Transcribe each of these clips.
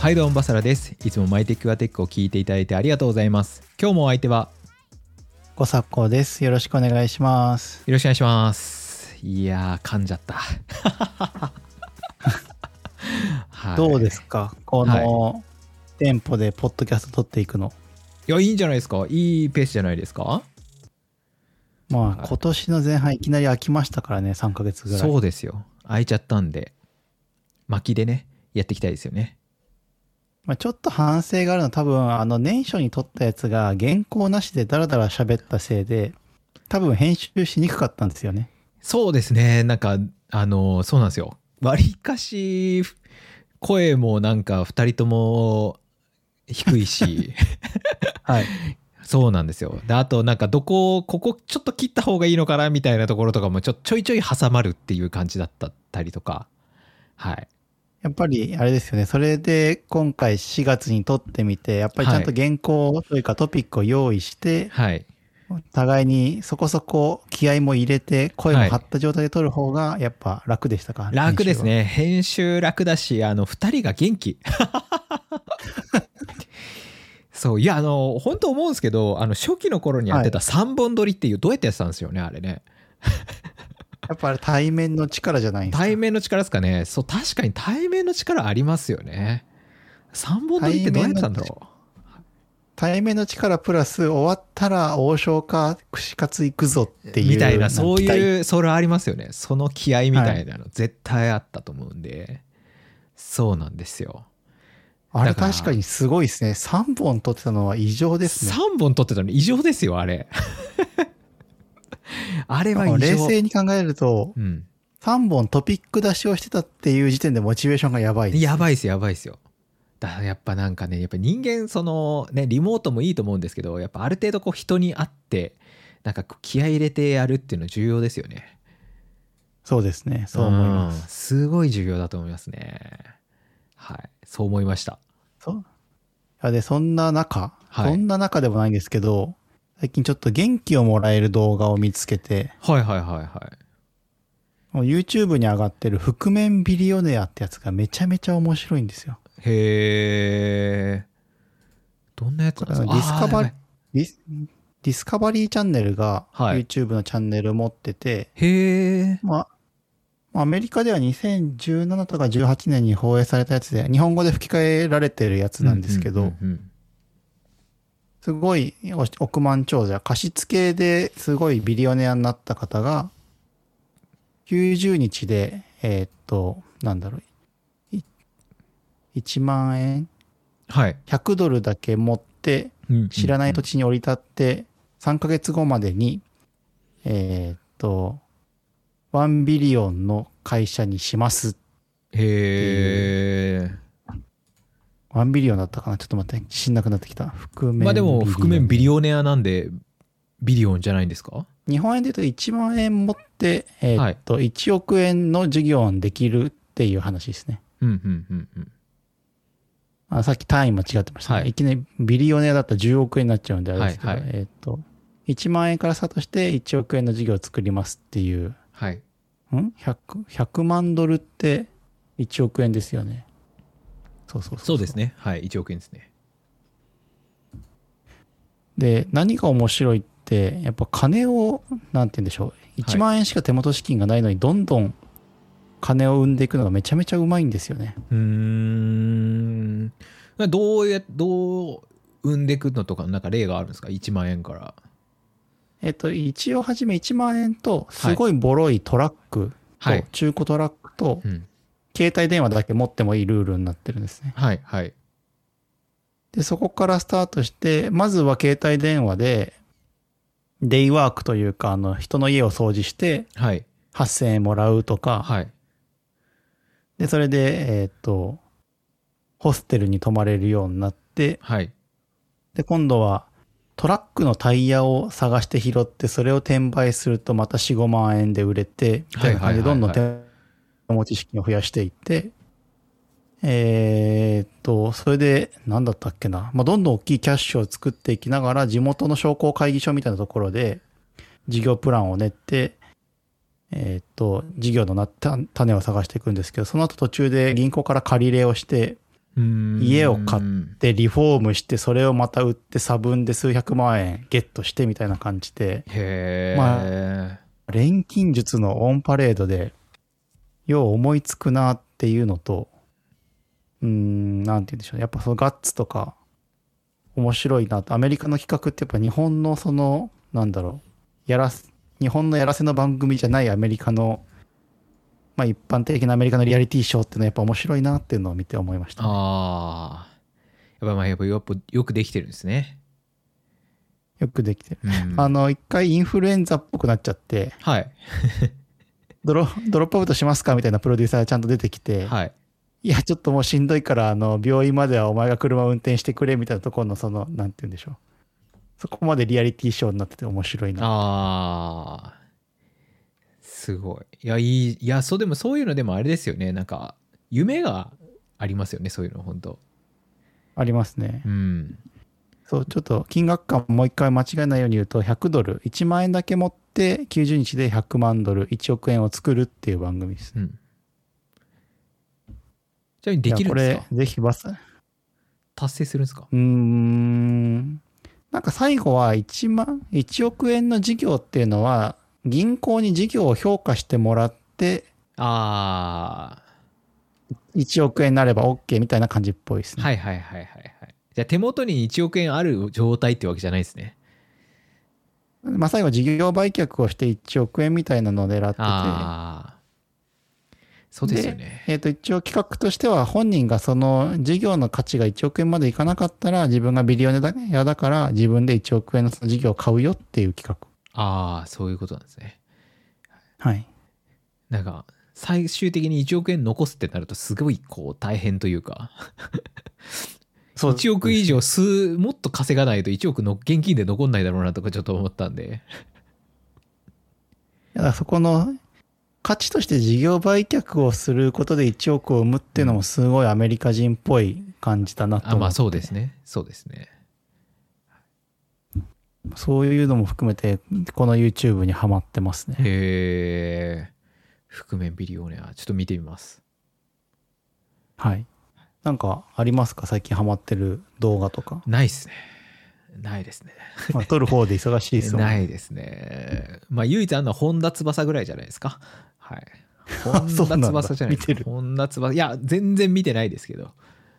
はいどうもバサラです。いつもマイテックアテックを聞いていただいてありがとうございます。今日もお相手はごさっこです。よろしくお願いします。よろしくお願いします。いやー噛んじゃった、はい、どうですか？このテンポでポッドキャスト撮っていくの。いやいいんじゃないですか。いいペースじゃないですか？まはい。あ今年の前半いきなり飽きましたからね、3ヶ月ぐらい。そうですよ。開いちゃったんで巻きでねやっていきたいですよねまあ、ちょっと反省があるのは多分あの年初に撮ったやつが原稿なしでダラダラ喋ったせいで多分編集しにくかったんですよね。そうですね。なんかあのそうなんですよ。わりかし声もなんか2人とも低いし。はい。そうなんですよ。であとなんかどこここちょっと切った方がいいのかなみたいなところとかもちょちょいちょい挟まるっていう感じだったりとか。はいやっぱりあれですよね。それで今回4月に撮ってみて、やっぱりちゃんと原稿というかトピックを用意して、はい。互いにそこそこ気合も入れて声も張った状態で撮る方がやっぱ楽でしたか、楽です。ね。編集楽だしあの2人が元気。そういやあの本当思うんですけどあの初期の頃にやってた3本撮りっていうどうやってやってたんですよねあれね。やっぱ対面の力じゃないんですか？対面の力ですかね。そう確かに対面の力ありますよね。3本撮りってどうやってたんだろ対面の力プラス終わったら王将か串カツ行くぞっていううみたいなそうういうそれありますよね。その気合みたいなの絶対あったと思うんで、そうなんですよ。あれ確かにすごいですね。3本撮ってたのは異常ですね。3本撮ってたの異常ですよあれ あれは異常。冷静に考えるとうん。3本トピック出しをしてたっていう時点でモチベーションがやばいです。やばいっすやばいっすよ。だからやっぱなんかねやっぱ人間そのねリモートもいいと思うんですけどやっぱある程度こう人に会ってなんか気合い入れてやるっていうの重要ですよね。そうですねそう思います。すすごい重要だと思いますね。はい。そう思いました。そう。でそんな中、はい。そんな中でもないんですけど最近ちょっと元気をもらえる動画を見つけてはいはいはいはい。YouTube に上がってる覆面ビリオネアってやつがめちゃめちゃ面白いんですよ。へえどんなやつこなんですか？れディスカバリあーディスディスカバリーチャンネルがはい。YouTube のチャンネル持ってて、へえまあ、まあアメリカでは2017とか18年に放映されたやつで、日本語で吹き替えられてるやつなんですけど、うんうんうんすごい億万長者、貸付ですごいビリオネアになった方が、90日で、えーっと、なんだろう、い1万円？はい、100ドルだけ持って知らない土地地に降り立って3ヶ月後までにえーっと1ビリオンの会社にしますへえ1ビリオンだったかな？ちょっと待って自信なくなってきた。覆面まあでも覆面ビリリオネアなんでビリオンじゃないんですか？日本円で言うと1万円持ってえーっと1億円の事業にできるっていう話ですね。うんうんうんうん。あさっき単位間違ってましたね、はい。い、きなりビリオネアだったら10億円になっちゃうんであれですけど、はいはい。えーっと1万円からスタートして1億円の事業を作りますっていう。んはい。ん？100, 100万ドルって1億円ですよね。そうそうそうそう。ですね。はい1億円ですね。で、何が面白いって、やっぱ金を、なんて言うんでしょう。1万円しか手元資金がないのに、どんどん金を生んでいくのがめちゃめちゃうまいんですよね。うーん。どうやどう生んでいくのとかなんか例があるんですか？1万円から。えっと、一応はじめ1万円と、すごいボロいトラックと、はい。中古トラックと、うん携帯電話だけ持ってもいいルールになってるんですね。はいはい。で、そこからスタートして、まずは携帯電話で、デイワークというか、あの、人の家を掃除して、はい。8000円もらうとか、はい。で、それで、えーっと、ホステルに泊まれるようになって、はい。で、今度はトラックのタイヤを探して拾って、それを転売するとまた4、5万円で売れて、みたいな感じでどんどん手持ち資金を増やしていって、えーっと、それで、なんだったっけな。まあ、どんどん大きいキャッシュを作っていきながら、地元の商工会議所みたいなところで、事業プランを練って、えーっと、事業のなった種を探していくんですけど、その後途中で銀行から借り入れをして、家を買っでリフォームしてそれをまた売って差分で数百万円ゲットしてみたいな感じで。ま錬金術のオンパレードでよう思いつくなっていうのとうーんなんて言うんでしょうね。やっぱそのガッツとか面白いなと。アメリカの企画ってやっぱ日本のそのなんだろう。やらす日本のやらせの番組じゃないアメリカのまあ一般的なアメリカのリアリティショーっていうのはやっぱ面白いなっていうのを見て思いました、ね、ああやっぱまあやっぱよくよくできてるんですね、よくできてる。うん。あの一回インフルエンザっぽくなっちゃって。はいドロドロップアウトしますかみたいなプロデューサーがちゃんと出てきて、はいいや、ちょっともうしんどいから、あの、病院まではお前が車を運転してくれみたいなところの、その、なんて言うんでしょう。そこまでリアリティショーになってて面白いな。ああすごいいやいいいやそうでもそういうのでもあれですよねなんか夢がありますよねそういうの本当ありますね。うんそう、ちょっと金額感もう一回間違えないように言うと、100ドル、1万円だけ持って90日で100万ドル、1億円を作るっていう番組です。うん。ちなみにできるんいですか？やこれ、ぜひバス、う達成するんですか？ーん。なんか最後は1万、1億円の事業っていうのは、銀行に事業を評価してもらって、あ1億円になれば OK みたいな感じっぽいですね。はいはいはいはいじゃあ手元に1億円ある状態ってわけじゃないですね。まあ最後事業売却をして1億円みたいなのを狙ってて、ああそうですよね。えっ、と一応企画としては本人がその事業の価値が1億円までいかなかったら自分がビリオネアだから自分で1億円の事業を買うよっていう企ああそういうことなんですね。画。はい。なんか最終的に1億円残すってなるとすごいこう大変というかそう。1億以上数もっと稼がないと1億の現金で残んないだろうなとかちょっと思ったんで。だからそこの価値として事業売却をすることで1億を生むっていうのもすごいアメリカ人っぽい感じだなと思ってあまあそうですね。そうですね。そういうのも含めてこの YouTube にはまってますね。へえ覆面ビリオネア。ちょっと見てみます。はい。なんかありますか？最近ハマってる動画とか。ないっすね。ないですね。まあ、撮る方で忙しいですもん ないですね。まあ唯一あるのは本田翼ぐらいじゃないですか？はい。本田翼じゃないですか？見てる。本田翼いや全然見てないですけど、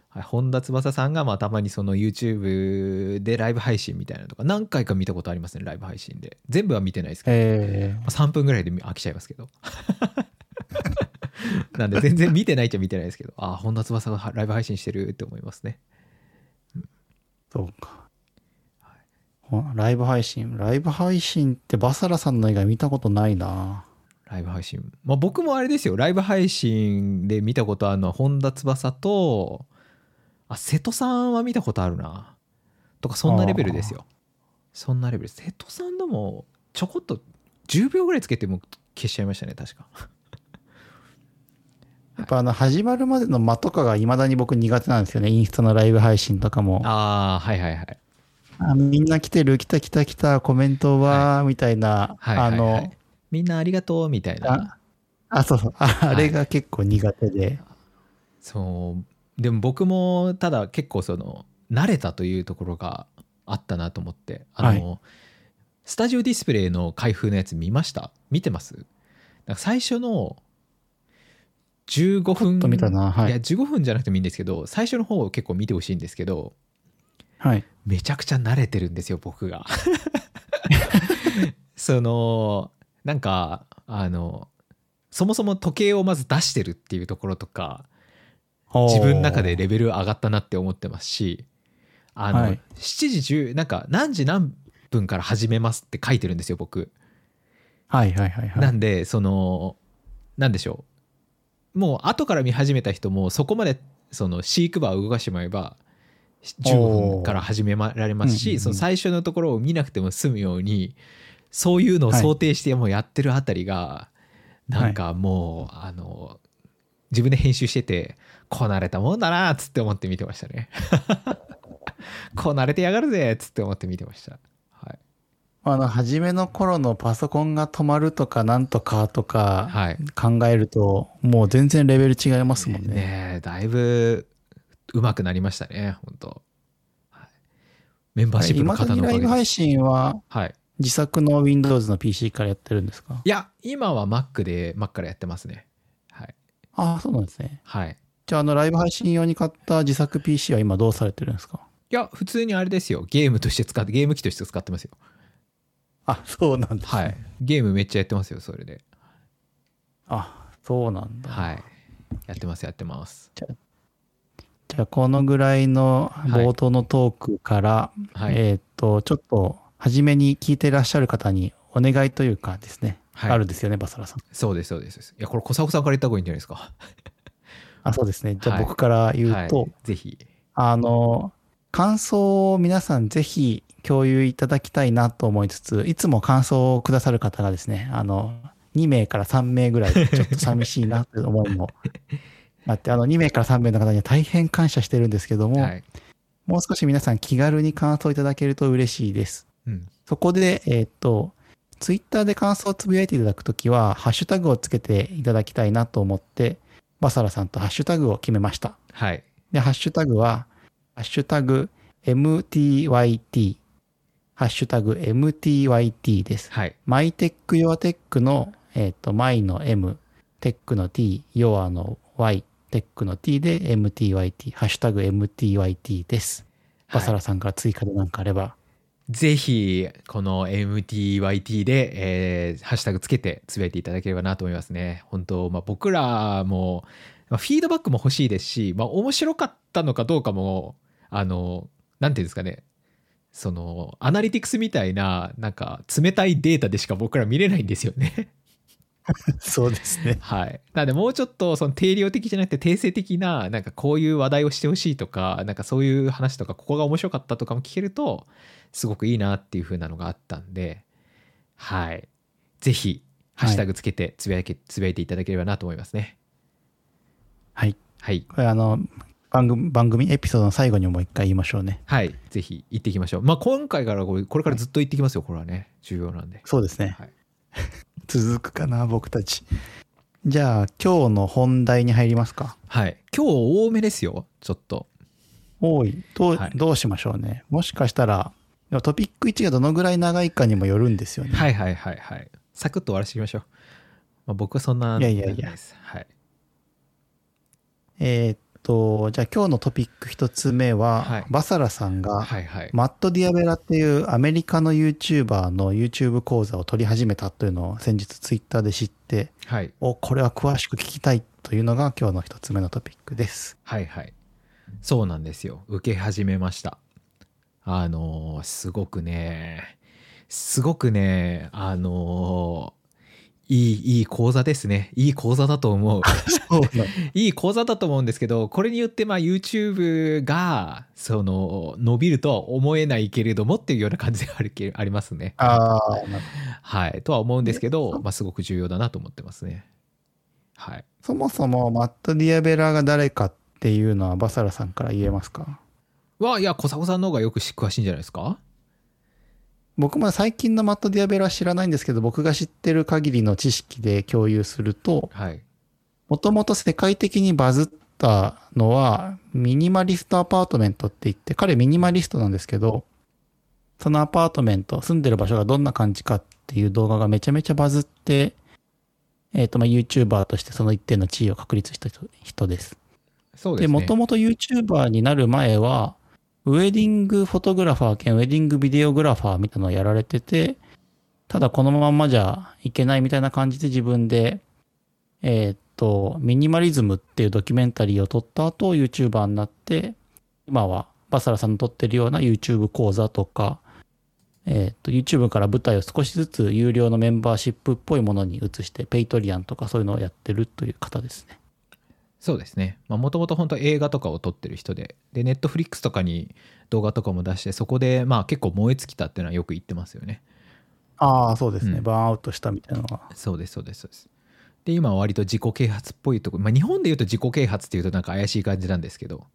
はい、本田翼さんがまあたまにその YouTube でライブ配信みたいなのとか何回か見たことありますねライブ配信で。全部は見てないですけど、えまあ、3分ぐらいで飽きちゃいますけど なんで全然見てないっちゃ見てないですけどああ本田翼がライブ配信してるって思いますね。ー、そうか。ほライブ配信。ライブ配信ってバサラさんの以外見たことないな。ライブ配信。まあ僕もあれですよ。ライブ配信で見たことあるのは本田翼とあ瀬戸さんは見たことあるな。とかそんなレベルですよ。そんなレベル。瀬戸さんのもちょこっと10秒ぐらいつけても消しちゃいましたね確かやっぱあの、始まるまでの間とかが未だに僕苦手なんですよね。インスタのライブ配信とかも。ああはいはいはい。あみんな来てる、来た来た来た、コメントは、みたいな、はいはいはい。あの、みんなありがとうみたいな。ああ、そうそう、ああれが結構苦手で。そう。でも僕もただ結構その慣れたというところがあったなと思って。あの、スタジオディスプレイの開封のやつ見ました？見てます？なんか最初の15パッ分と見たな、はい。やい。15分じゃなくてもいいんですけど最初の方を結構見てほしいんですけどはい。めちゃくちゃ慣れてるんですよ僕が。そのなんかあのそもそも時計をまず出してるっていうところとか自分の中でレベル上がったなって思ってますしあの、はい。7時10なんか何時何分から始めますって書いてるんですよ僕、はいはいはいはい。なんでそのなんでしょうもう後から見始めた人もそこまでその飼育バーを動かしてもらえば15分から始められますしその最初のところを見なくても済むようにそういうのを想定してもうやってるあたりがなんかもうあの自分で編集しててこなれたもんだなっつって思って見てましたね。こなれてやがるぜっつって思って見てました。はいあの、初めの頃のパソコンが止まるとかなんとかとかはい。考えると、もう全然レベル違いますもんね。ねえだいぶ上手くなりましたね本当、はい、メンバーシップの方のおかげでライブ配信ははい。自作の Windows の PC からやってるんですか？いや今は Mac で Mac からやってますね。はい。ああ、そうなんですね。はい。じゃあ、あの、ライブ配信用に買った自作 PC は今どうされてるんですか？いや普通にあれですよ。ゲームとして使ってゲーム機として使ってますよあ、そうなんです、はい。ゲームめっちゃやってますよそれで。あ、そうなんだ。はい。やってますやってます。じゃあ、このぐらいの冒頭のトークから、はい、えーっと、ちょっと、初めに聞いてらっしゃる方にお願いというかですね、はい。あるんですよね、バサラさん。そうですそうです。いやこれ小佐さんから言った方がいいんじゃないですか。あ、そうですね。じゃあ、はい僕から言うと、はい、ぜひ。あの、感想を皆さんぜひ共有いただきたいなと思いつつ、いつも感想をくださる方がですね、あの、2名から3名ぐらいちょっと寂しいなという思いも あって、あの、2名から3名の方には大変感謝してるんですけども、はい、もう少し皆さん気軽に感想いただけると嬉しいです。うん、そこで、えーっと、ツイッターで感想をつぶやいていただくときは、ハッシュタグをつけていただきたいなと思って、バサラさんとハッシュタグを決めました。はいで、ハッシュタグは、ハッシュタグ MTYT、ハッシュタグ MTYT です。はいマイテックヨアテックの、えっ、と、マイの M、テックの T、ヨアの Y、テックの T で MTYT、ハッシュタグ MTYT です。バサラさんから追加で何かあれば。ぜひこの MTYT で、えーハッシュタグつけてつぶやいていただければなと思いますね。本当、まあ、僕らも、まあ、フィードバックも欲しいですし、まあ、面白かったのかどうかもあのなんていうんですかねそのアナリティクスみたいななんか冷たいデータでしか僕ら見れないんですよね。そうですね。はい。なのでもうちょっとその定量的じゃなくて定性的ななんかこういう話題をしてほしいとかなんかそういう話とかここが面白かったとかも聞けるとすごくいいなっていう風なのがあったんではい。ぜひハッシュタグつけてつぶやけ、つぶやいていただければなと思いますね。はい。はい。これあの、番組、番組エピソードの最後にもう一回言いましょうね。はい。ぜひ行っていきましょう。まあ今回からこれこれからずっと行ってきますよ。これはね。重要なんで。そうですね。はい 続くかな、僕たち。じゃあ、今日の本題に入りますか。はい。今日多めですよ。ちょっと。多い。どう、はいどうしましょうね。もしかしたら、トピック1がどのぐらい長いかにもよるんですよね。はいはいはいはい。サクッと終わらせていきましょう。まあ、僕はそんな。いやいやいやですはい。えーっと、じゃあ今日のトピック1つ目は、はいバサラさんが、はいはい。マット・ディアベラっていうアメリカの YouTuber の YouTube 講座を取り始めたというのを先日ツイッターで知って、はい。お、これは詳しく聞きたいというのが今日の1つ目のトピックです。はいはい。そうなんですよ。受け始めました。あのーすごくね、すごくね、あのーいい、いい講座ですね。いい講座だと思う。いい講座だと思うんですけど、これによってまあ YouTube が、その、伸びるとは思えないけれどもっていうような感じであるけ ありますね。ああ、はい。とは思うんですけど、まあすごく重要だなと思ってますね。はい。そもそもマット・ディアベラが誰かっていうのはバサラさんから言えますか？わ、いや、小迫さんの方がよく詳しいんじゃないですか？僕も最近のマット・ディアベラは知らないんですけど、僕が知ってる限りの知識で共有すると、はい。もともと世界的にバズったのは、 Minimalist Apartment って言って、彼ミニマリストなんですけど、そのアパートメント、住んでる場所がどんな感じかっていう動画がめちゃめちゃバズって、えっ、と、まあ、YouTuber としてその一定の地位を確立した人人です。で、そうですね。もともと YouTuber になる前は、ウェディングフォトグラファー兼ウェディングビデオグラファーみたいなのをやられてて、ただこのままじゃいけないみたいな感じで自分で、えーっと、ミニマリズムっていうドキュメンタリーを撮った後、YouTuber になって、今はバサラさんの撮ってるような YouTube 講座とか、えーっと、YouTube から舞台を少しずつ有料のメンバーシップっぽいものに移して、ペイトリアンとかそういうのをやってるという方ですね。そうですね。もともと本当映画とかを撮ってる人で、で、ネットフリックスとかに動画とかも出して、そこでまあ結構燃え尽きたっていうのはよく言ってますよね。ああ、そうですね。うんバーンアウトしたみたいなのが。そうです、そうです、そうです。で、今は割と自己啓発っぽいところ、まあ日本で言うと自己啓発っていうとなんか怪しい感じなんですけど、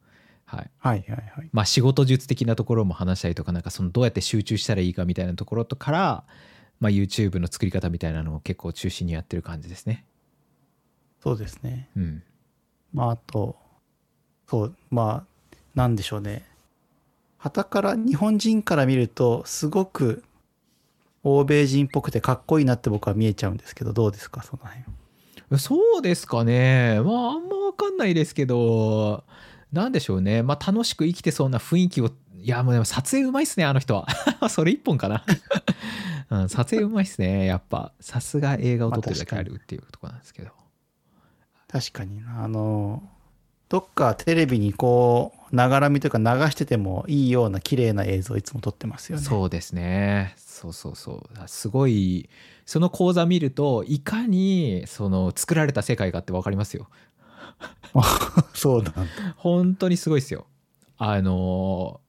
はい。はいはいはい。まあ仕事術的なところも話したりとか、なんかそのどうやって集中したらいいかみたいなところとから、まあ YouTube の作り方みたいなのを結構中心にやってる感じですね。そうですね。うん。まあ、あと、そう、まあ、なんでしょうね。旗から、日本人から見ると、すごく欧米人っぽくてかっこいいなって僕は見えちゃうんですけど、どうですか、その辺？そうですかね。まああんま分かんないですけどなんでしょうね。まあ楽しく生きてそうな雰囲気をいやもうでも撮影うまいっすねあの人は。それ一本かな、うん、撮影うまいっすねやっぱ。さすが映画を撮ってるだけあるっていうとこなんですけど。確かにな。あの、どっかテレビにこう、ながらみというか流しててもいいような綺麗な映像をいつも撮ってますよね。そうですねそうそうそうすごいその講座見るといかにその作られた世界かって分かりますよ そうなんだ。本当にすごいですよあの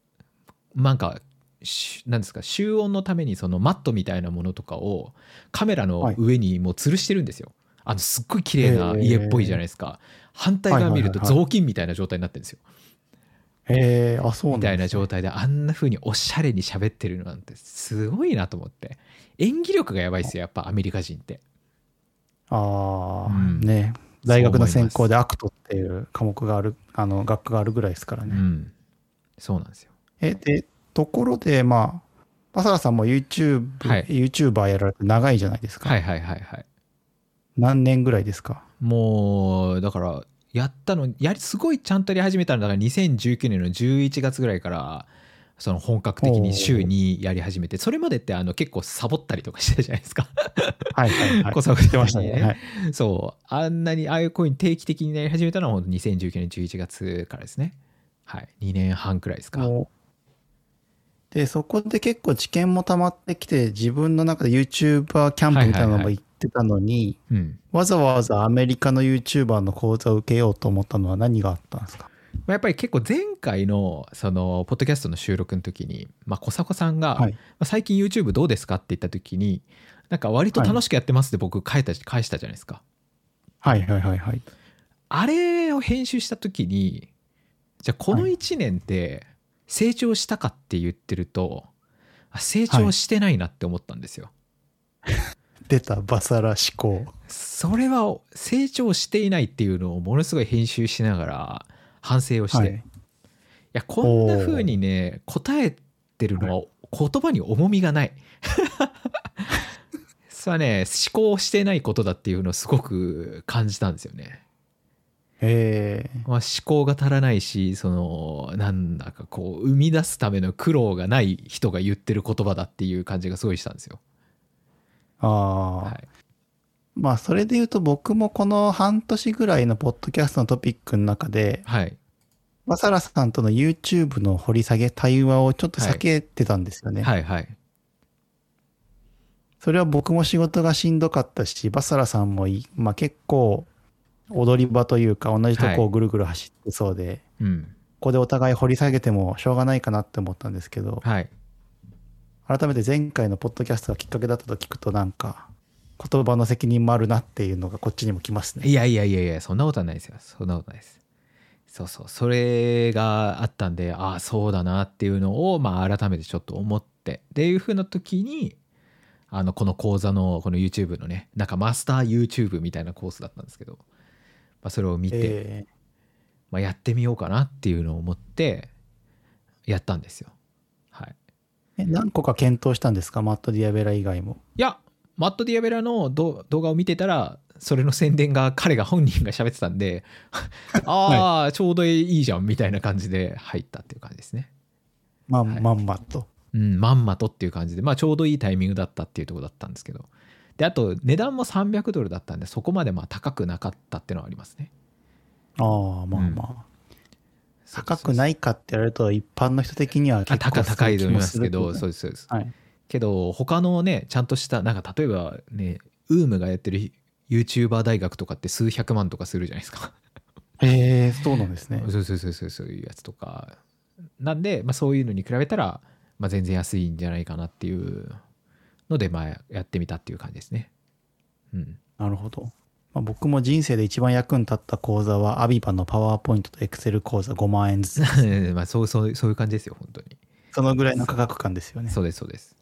なんかしなんですか集音のためにそのマットみたいなものとかをカメラの上にもう吊るしてるんですよ、あのすっごい綺麗な家っぽいじゃないですか、反対側見ると雑巾みたいな状態になってるんですよ、へえ、あ、そうなんだみたいな状態であんな風におしゃれに喋ってるのなんてすごいなと思って。演技力がやばいですよやっぱアメリカ人って。ああ、うん。ね。大学の専攻で act っていう科目がある、あの、学科があるぐらいですからね。うん。そうなんですよ。え、で、ところで、まあ、バサラさんも YouTube、はい。YouTuber やられて長いじゃないですか。はいはいはいはい何年ぐらいですか？もうだからやったのやりすごいちゃんとやり始めたのだから2019年の11月ぐらいからその本格的に週にやり始めてそれまでってあの結構サボったりとかしてたじゃないですかはいはいはい。こてましたね。はい。そうあんなにああいうこういう定期的にやり始めたのは本当2019年11月からですねはい2年半くらいですかもうで、そこで結構知見も溜まってきて、自分の中で YouTuber キャンプみたいなのも行ってたのに、うんわざわざアメリカの YouTuber の講座を受けようと思ったのは何があったんですか？まあやっぱり結構前回のそのポッドキャストの収録の時に、まあ、小迫さんが、最近 YouTube どうですかって言った時になんか割と楽しくやってますって僕返した返したじゃないですか。はいはいはいはい。あれを編集した時にじゃあこの1年って成長したかって言ってると、あ成長してないなって思ったんですよ。出たバサラ思考。それは成長していないっていうのをものすごい編集しながら反省をして、はいい、やこんな風にね答えてるのは言葉に重みがない。それはね思考してないことだっていうのをすごく感じたんですよね。えまあ、思考が足らないしそのなんだかこう生み出すための苦労がない人が言ってる言葉だっていう感じがすごいしたんですよ。ー、ああ、はい、まあそれで言うと僕もこの半年ぐらいのポッドキャストのトピックの中で、はい、バサラさんとの YouTube の掘り下げ、対話をちょっと避けてたんですよね。はい、はい、それは僕も仕事がしんどかったし、バサラさんもいまあ、結構踊り場というか同じとこをぐるぐる走ってそうで、うん、ここでお互い掘り下げてもしょうがないかなって思ったんですけど、はい。改めて前回のポッドキャストがきっかけだったと聞くとなんか言葉の責任もあるなっていうのがこっちにも来ますね。いやいやいやいや、そんなことはないですよ。そんなことないです。そうそう、それがあったんで、ああ、そうだなっていうのを、まあ、改めてちょっと思って、っていうふうな時に、あの、この講座の、この YouTube のね、なんかマスター YouTube みたいなコースだったんですけど、まあ、それを見て、えまあ、やってみようかなっていうのを思って、やったんですよ。はい。ーえ何個か検討したんですか？マット・ディアベラ以外も。いや、マット・ディアベラの動動画を見てたら、それの宣伝が彼が本人が喋ってたんで、ああ、ちょうどいいじゃんみたいな感じで入ったっていう感じですね。まあ、はいまんまと。うん、まんまとっていう感じで、まあちょうどいいタイミングだったっていうところだったんですけど。で、あと値段も300ドルだったんで、そこまでまあ高くなかったっていうのはありますね。ああ、まあまあ。高くないいかって言われると一般の人的にはあ結構高高いと思いますけど、そそううです、そうです。はい。けど、他のね、ちゃんとした、なんか例えばね、ウームがやってる YouTuber 大学とかって数百万とかするじゃないですか。ええそうなんですね。そうそうそうそうそういうやつとかなんで、まあ、そういうのに比べたら、まあ、全然安いんじゃないかなっていうので、まあ、やってみたっていう感じですね。うん、なるほど。まあ、僕も人生で一番役に立った講座は、アビバのパワーポイントとエクセル講座5万円ずつ。まあそうそうそういう感じですよ本当に。そのぐらいの価格感ですよね。そうですそうです。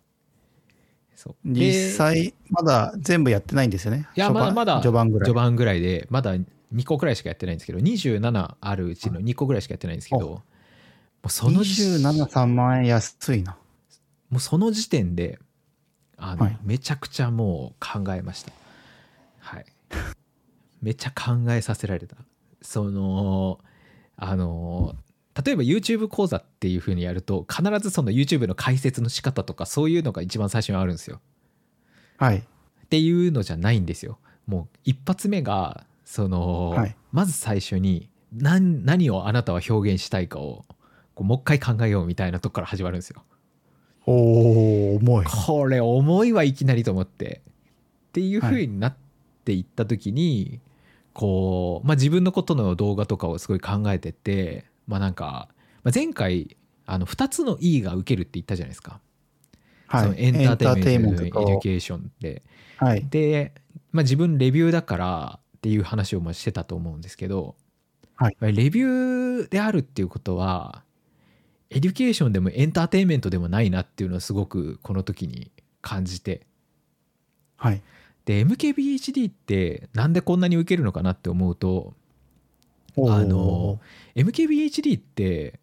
そう実で際、まだ全部やってないんですよね？いやまだまだ序盤ぐらい。序盤ぐらいでまだ2個くらいしかやってないんですけど27あるうちの2個ぐらいしかやってないんですけど、うその27、3万円安いな。もうその時点であの、はい。めちゃくちゃもう考えました。はい。めっちゃ考えさせられた。そのあの例えば YouTube 講座っていう風にやると必ずその YouTube の解説の仕方とかそういうのが一番最初にあるんですよ。はい。っていうのじゃないんですよ。もう一発目がその、はい。まず最初に何何をあなたは表現したいかをこうもう一回考えようみたいなとこから始まるんですよおー、重い。これ重いはいきなりと思ってっていう風になっていった時に、こう、まあ、自分のことの動画とかをすごい考えてってまあなんか、まあ、前回あの2つの E が受けるって言ったじゃないですか、はい。そのエンターテインメントとエデュと、ケーションではい。で、まあ、自分レビューだからっていう話をまあしてたと思うんですけど、はいレビューであるっていうことは education でもエンターテインメントでもないなっていうのをすごくこの時に感じて。はい。で MKBHD ってなんでこんなに受けるのかなって思うとあの MKBHD って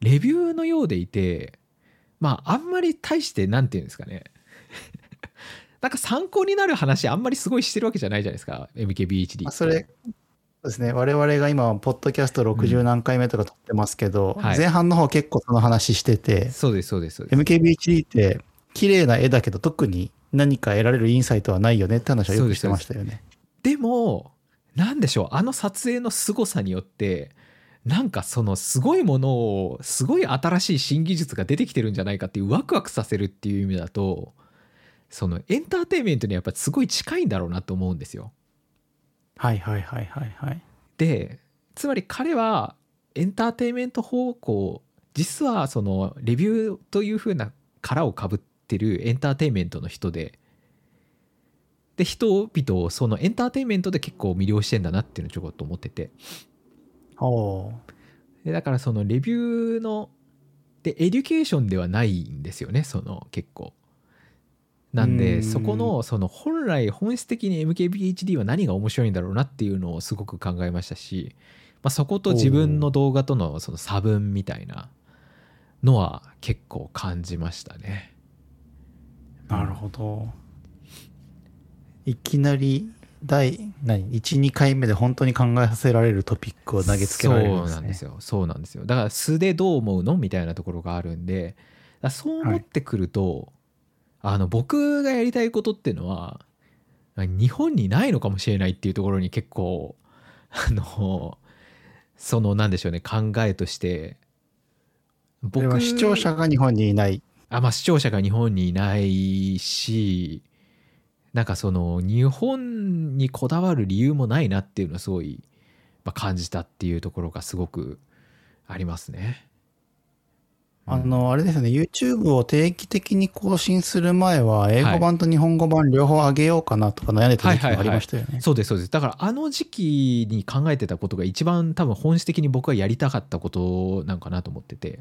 レビューのようでいてまああんまり大してなんていうんですかね。なんか参考になる話あんまりすごいしてるわけじゃないじゃないですか MKBHD って。あそれ、そうですね。我々が今、ポッドキャスト60何回目とか撮ってますけど、はい前半の方結構その話してて、そうですそうです MKBHD って綺麗な絵だけど特に何か得られるインサイトはないよねって話はよくしてましたよね。でもなんでしょうあの撮影の凄さによってなんかそのすごいものをすごい新しい新技術が出てきてるんじゃないかっていうワクワクさせるっていう意味だとそのエンターテインメントにやっぱすごい近いんだろうなと思うんですよ。はいはいはいはいはい。でつまり彼はエンターテインメント方向実はそのレビューという風な殻をかぶってるエンターテインメントの人でで人々をそのエンターテインメントで結構魅了してんだなっていうのをちょこっと思ってて。でだからそのレビューので education ではないんですよねその結構なんでそこのその本来本質的に MKBHD は何が面白いんだろうなっていうのをすごく考えましたし、まあ、そこと自分の動画とのその差分みたいなのは結構感じましたね。なるほど。いきなり第何？12回目で本当に考えさせられるトピックを投げつけられるんですね。そうなんですよそうなんですよだから素でどう思うの？みたいなところがあるんでそう思ってくると、あの僕がやりたいことっていうのは日本にないのかもしれないっていうところに結構あのそのなんでしょうね考えとしてこれは視聴者が日本にいない。あまあ視聴者が日本にいないしなんかその日本にこだわる理由もないなっていうのをすごい、まあ、感じたっていうところがすごくありますね。あの、あれですよね、YouTube を定期的に更新する前は、英語版と日本語版両方上げようかなとか悩んでた時期もありましたよね。そうですそうです。だからあの時期に考えてたことが一番多分本質的に僕がやりたかったことなんかなと思ってて。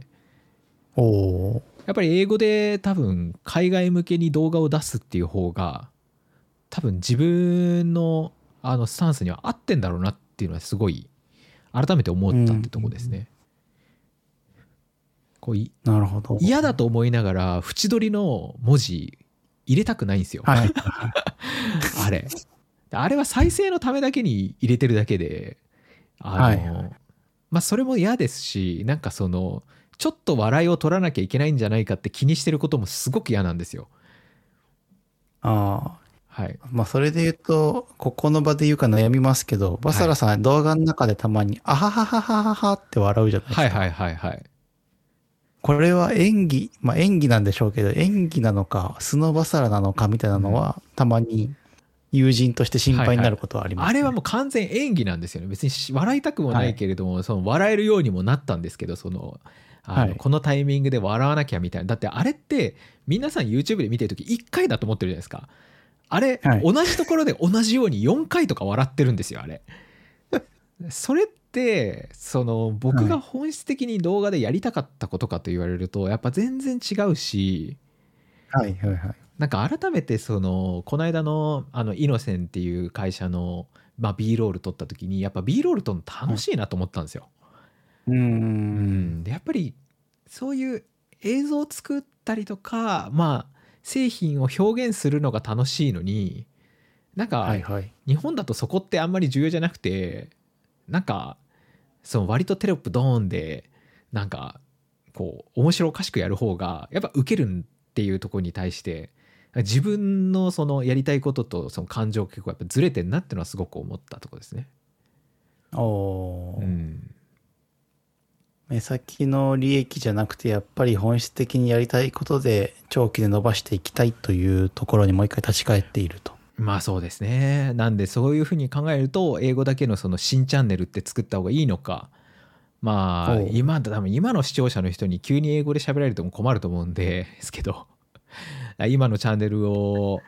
おおやっぱり英語で多分海外向けに動画を出すっていう方が多分自分のあのスタンスには合ってんだろうなっていうのはすごい改めて思ったってとこですね。こうなるほど。嫌だと思いながら縁取りの文字入れたくないんですよ。はい。あれ。あれは再生のためだけに入れてるだけで、あの、はいはいまあそれも嫌ですし、なんかその、ちょっと笑いを取らなきゃいけないんじゃないかって気にしてることもすごく嫌なんですよ。ああ、はい。まあそれで言うと、ここの場で言うか悩みますけど、バサラさん、動画の中でたまに、あははははははって笑うじゃないですか。はいはいはいはい。これは演技、まあ演技なんでしょうけど、演技なのか、素のバサラなのかみたいなのは、たまに友人として心配になることはあります、あれはもう完全演技なんですよね。別にし笑いたくもないけれども、その笑えるようにもなったんですけど、その、あのはいこのタイミングで笑わなきゃみたいな。だってあれって、皆さん YouTube で見てるとき1回だと思ってるじゃないですか。あれ、はい同じところで同じように4回とか笑ってるんですよ、あれ。それって、その、僕が本質的に動画でやりたかったことかと言われると、やっぱ全然違うし、はいはいはい。なんか改めてそのこの間のあのイノセンっていう会社の、まあ、B ロール撮った時にやっぱ B ロール撮るの楽しいなと思ったんですよ。うんん、でやっぱりそういう映像を作ったりとかまあ製品を表現するのが楽しいのになんか。日本だとそこってあんまり重要じゃなくてなんかその割とテロップドーンでなんかこう面白おかしくやる方がやっぱ受けるっていうところに対して自分のそのやりたいこととその感情が結構やっぱずれてんなっていうのはすごく思ったところですね。おーうん、目先の利益じゃなくて、やっぱり本質的にやりたいことで長期で伸ばしていきたいというところにもう一回立ち返っていると。まあそうですね。なんでそういうふうに考えると英語だけのその新チャンネルって作った方がいいのかまあ今多分今の視聴者の人に急に英語で喋られても困ると思うんでですけど今のチャンネルを、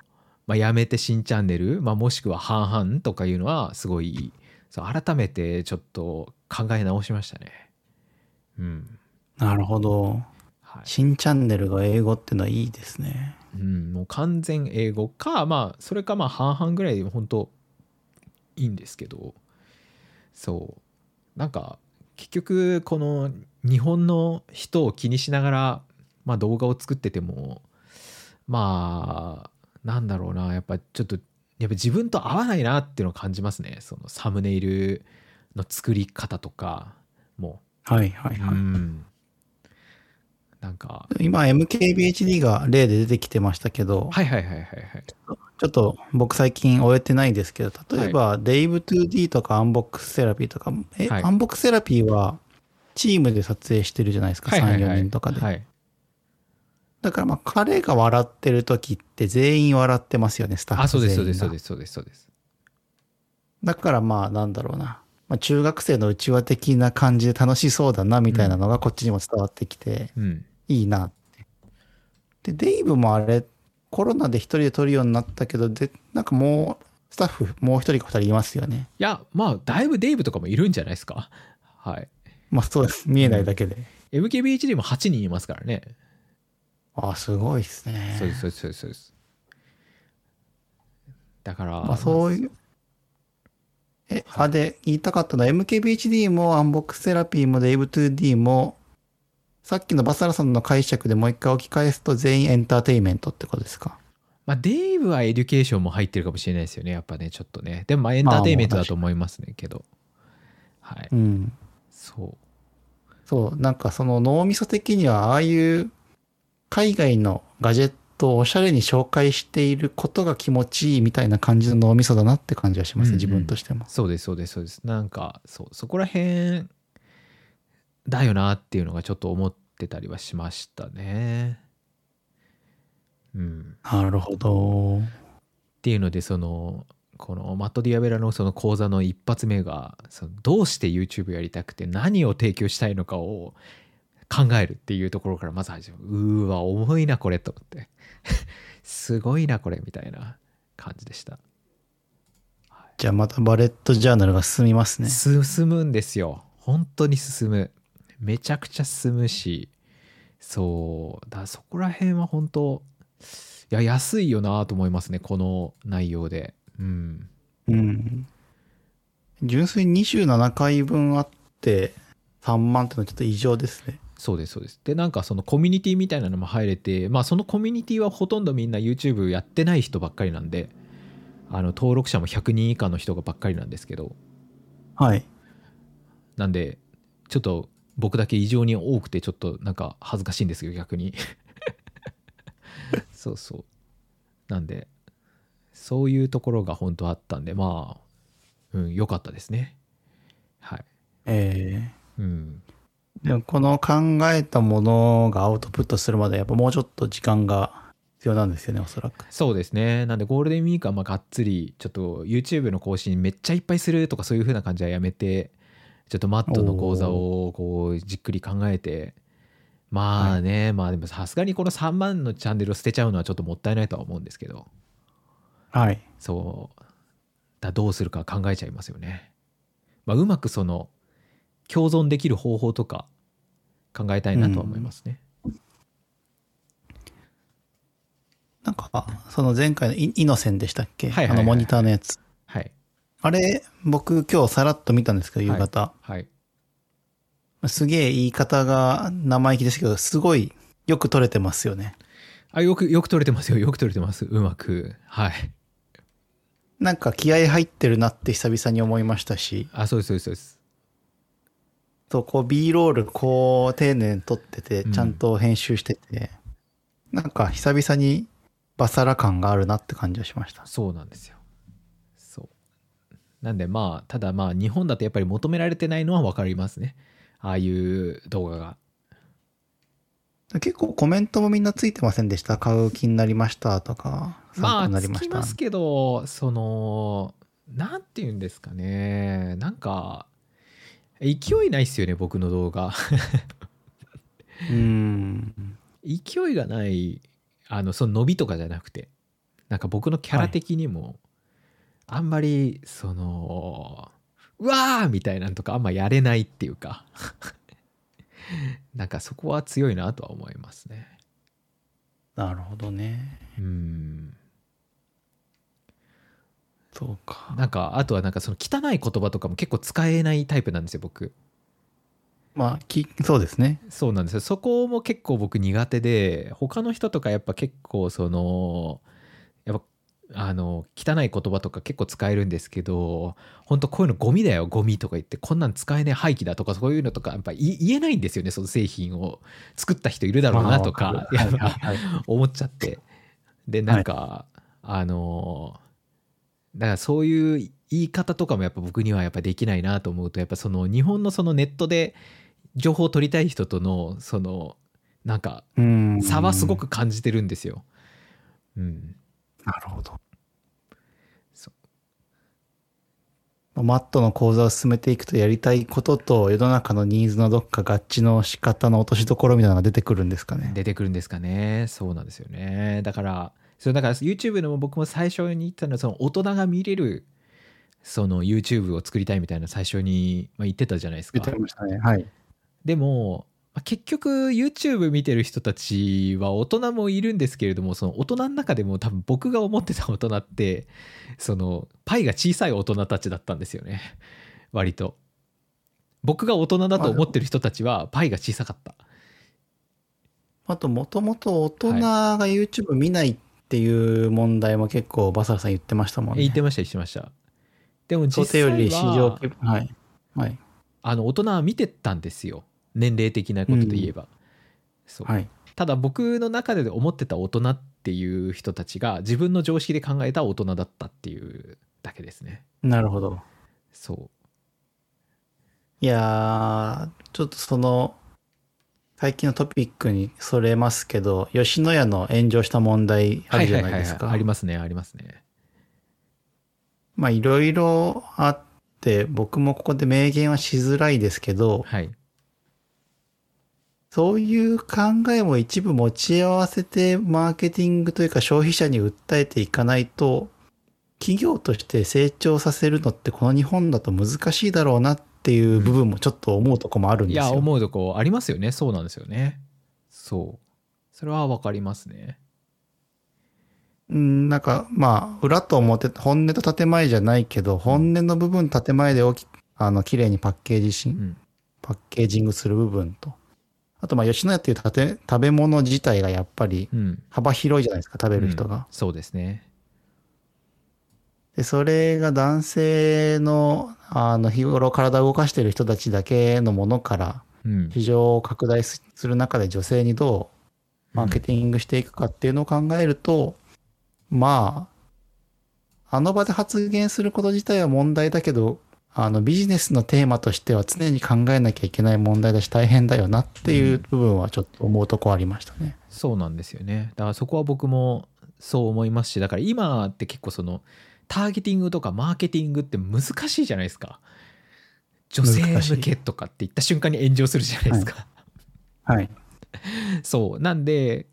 まあ、やめて新チャンネル、まあ、もしくは半々とかいうのはすごいそう改めてちょっと考え直しましたね。うん。なるほど。はい新チャンネルが英語っていうのはいいですね。うん、もう完全英語かまあそれかまあ半々ぐらいでも本当いいんですけどそう。なんか結局この日本の人を気にしながら、まあ、動画を作っててもまあなんだろうなやっぱちょっとやっぱ自分と合わないなっていうのを感じますね。そのサムネイルの作り方とかも。はいはいはい。うんなんか。今 MKBHD が例で出てきてましたけど、はいはいはいはいはい。ちょっと僕最近追えてないんですけど、例えば Dave2D とか Unbox Therapy とか、え、はい。 Unbox Therapy はチームで撮影してるじゃないですか、3、4人とかで。はい。だからまあ彼が笑ってる時って全員笑ってますよね、スタッフあそうですそうですそうですそうですそうです。だからまあなんだろうな。まあ、中学生のうちわ的な感じで楽しそうだなみたいなのがこっちにも伝わってきて、うんいいなって。で、デイブもあれ、コロナで一人で撮るようになったけど、で、なんかもう、スタッフもう一人か二人いますよね。いやまあだいぶデイブとかもいるんじゃないですか？はいまあそうです。見えないだけで。MKBHD も8人いますからねああ、すごいですね。そうですそうですそうですそうですだからまあそういう。え、あ、で、言いたかったのは MKBHD も Unbox Therapy もデイブ 2D も、さっきのバサラさんの解釈でもう一回置き返すと全員エンターテインメントってことですか？まあデイブは education も入ってるかもしれないですよねやっぱねちょっとね。でもまあエンターテインメントだと思いますねけど。はい。うん。そう。そう、なんかその脳みそ的にはああいう海外のガジェットをおしゃれに紹介していることが気持ちいいみたいな感じの脳みそだなって感じはしますね、うんうん。自分としても。そうですそうですそうです。なんかそうそこら辺だよなっていうのがちょっと思ってたりはしましたね。うん。なるほど。っていうのでそのこのマット・ディアベラのその講座の一発目がそのどうして YouTube やりたくて何を提供したいのかを考えるっていうところからまず始まる。うーわ重いなこれと思って。すごいなこれみたいな感じでした。じゃあまたバレットジャーナルが進みますね。進むんですよ。本当に進むめちゃくちゃ進むしそうだそこら辺は本当いや安いよなと思いますねこの内容でうんうん。純粋に27回分あって3万ってのはちょっと異常ですね。そうですそうですでなんかそのコミュニティみたいなのも入れてまあそのコミュニティはほとんどみんな YouTube やってない人ばっかりなんであの登録者も100人以下の人がばっかりなんですけどはい。なんでちょっと僕だけ異常に多くてちょっとなんか恥ずかしいんですけど逆に。そうそう。なんでそういうところが本当あったんでまあうん良かったですね。はい。えうん。ー、でもこの考えたものがアウトプットするまでやっぱもうちょっと時間が必要なんですよね、おそらく。そうですね。なんでゴールデンウィークはまあがっつりちょっと YouTube の更新めっちゃいっぱいするとかそういう風な感じはやめてちょっとマットの講座をこうじっくり考えて。まあね、まあでもさすがにこの3万のチャンネルを捨てちゃうのはちょっともったいないとは思うんですけど。はい。そう。だどうするか考えちゃいますよね、まあ、うまくその共存できる方法とか考えたいなとは思いますね、なんか、その前回のイイノセンでしたっけ、はいはいはい。あのモニターのやつ。はいあれ、僕今日さらっと見たんですけど、夕方。はい。すげえ言い方が生意気ですけど、すごいよく撮れてますよね。あよくよく撮れてますよ。よく撮れてます。うまく。はい。なんか気合入ってるなって久々に思いましたし、あそうですそうですそうです。そう、こう B ロールこう丁寧に撮ってて、うん。ちゃんと編集してて、なんか久々にバサラ感があるなって感じがしました。そうなんですよなんでまあただまあ日本だとやっぱり求められてないのは分かりますね。ああいう動画が。結構コメントもみんなついてませんでした？買う気になりましたとか、まあになりました？つきますけどそのなんて言うんですかね。なんか勢いないっすよね僕の動画。うーん。勢いがないあのその伸びとかじゃなくて。なんか僕のキャラ的にも、あんまりそのうわーみたいなんとかあんまやれないっていうか なんかそこは強いなとは思いますねなるほどね。うんそうか。なんかあとはなんかその汚い言葉とかも結構使えないタイプなんですよ僕まあ、きそうですね。そうなんですよそこも結構僕苦手で他の人とかやっぱ結構そのあの汚い言葉とか結構使えるんですけど本当こういうのゴミだよゴミとか言ってこんなん使えねえ廃棄だとかそういうのとかやっぱ言言えないんですよねその製品を。作った人いるだろうなとか思っちゃって。でなんか、あのだからそういう言い方とかもやっぱ僕にはやっぱできないなと思うとやっぱその日本のそのネットで情報を取りたい人とのそのなんか。差はすごく感じてるんですよ。うん、なるほど。マットの講座を進めていくとやりたいことと世の中のニーズのどっか合致の仕方の落としどころみたいなのが出てくるんですかね。出てくるんですかねそうなんですよねだからそれだから YouTube の僕も最初に言ったのはその大人が見れるその YouTube を作りたいみたいな最初にまあ言ってたじゃないですか言ってましたね。はい。でもまあ結局 YouTube 見てる人たちは大人もいるんですけれどもその大人の中でも多分僕が思ってた大人ってそのパイが小さい大人たちだったんですよね割と僕が大人だと思ってる人たちはパイが小さかったあと、もともと大人が YouTube 見ないっていう問題も結構バサラさん言ってましたもんね。言ってました言ってましたでも実想定より市際は場。はい。はい。あの大人は見てたんですよ年齢的なことで言えば、そう。はい。ただ僕の中で思ってた大人っていう人たちが自分の常識で考えた大人だったっていうだけですね。なるほど。そう。いやー、ちょっとその、最近のトピックにそれますけど、吉野家の炎上した問題あるじゃないですか。あり。ますねありますね。まあいろいろあって、僕もここで明言はしづらいですけど、はいそういう考えも一部持ち合わせてマーケティングというか消費者に訴えていかないと、企業として成長させるのってこの日本だと難しいだろうなっていう部分もちょっと思うとこもあるんいですよ。や思うとこありますよね。そうなんですよね。そう。それはわかりますね。うん、なんか、まあ、裏と表、本音と建前じゃないけど、本音の部分、建前で大きあの、綺麗にパッケージし、うん。パッケージングする部分と、あと、まあ、吉野家っていう建て食べ物自体がやっぱりうん。幅広いじゃないですか、食べる人が。うん。そうですね。で、それが男性の、あの、日頃体を動かしてる人たちだけのものから、うん。市場を拡大する中で女性にどうマーケティングしていくかっていうのを考えると、まあ、あの場で発言すること自体は問題だけど、あのビジネスのテーマとしては常に考えなきゃいけない問題だし大変だよなっていう部分はちょっと思うとこありましたね。そうなんですよね。だからそこは僕もそう思いますしだから今って結構そのターゲティングとかマーケティングって難しいじゃないですか。女性向けとかって言った瞬間に炎上するじゃないですか、はい。そう。なんで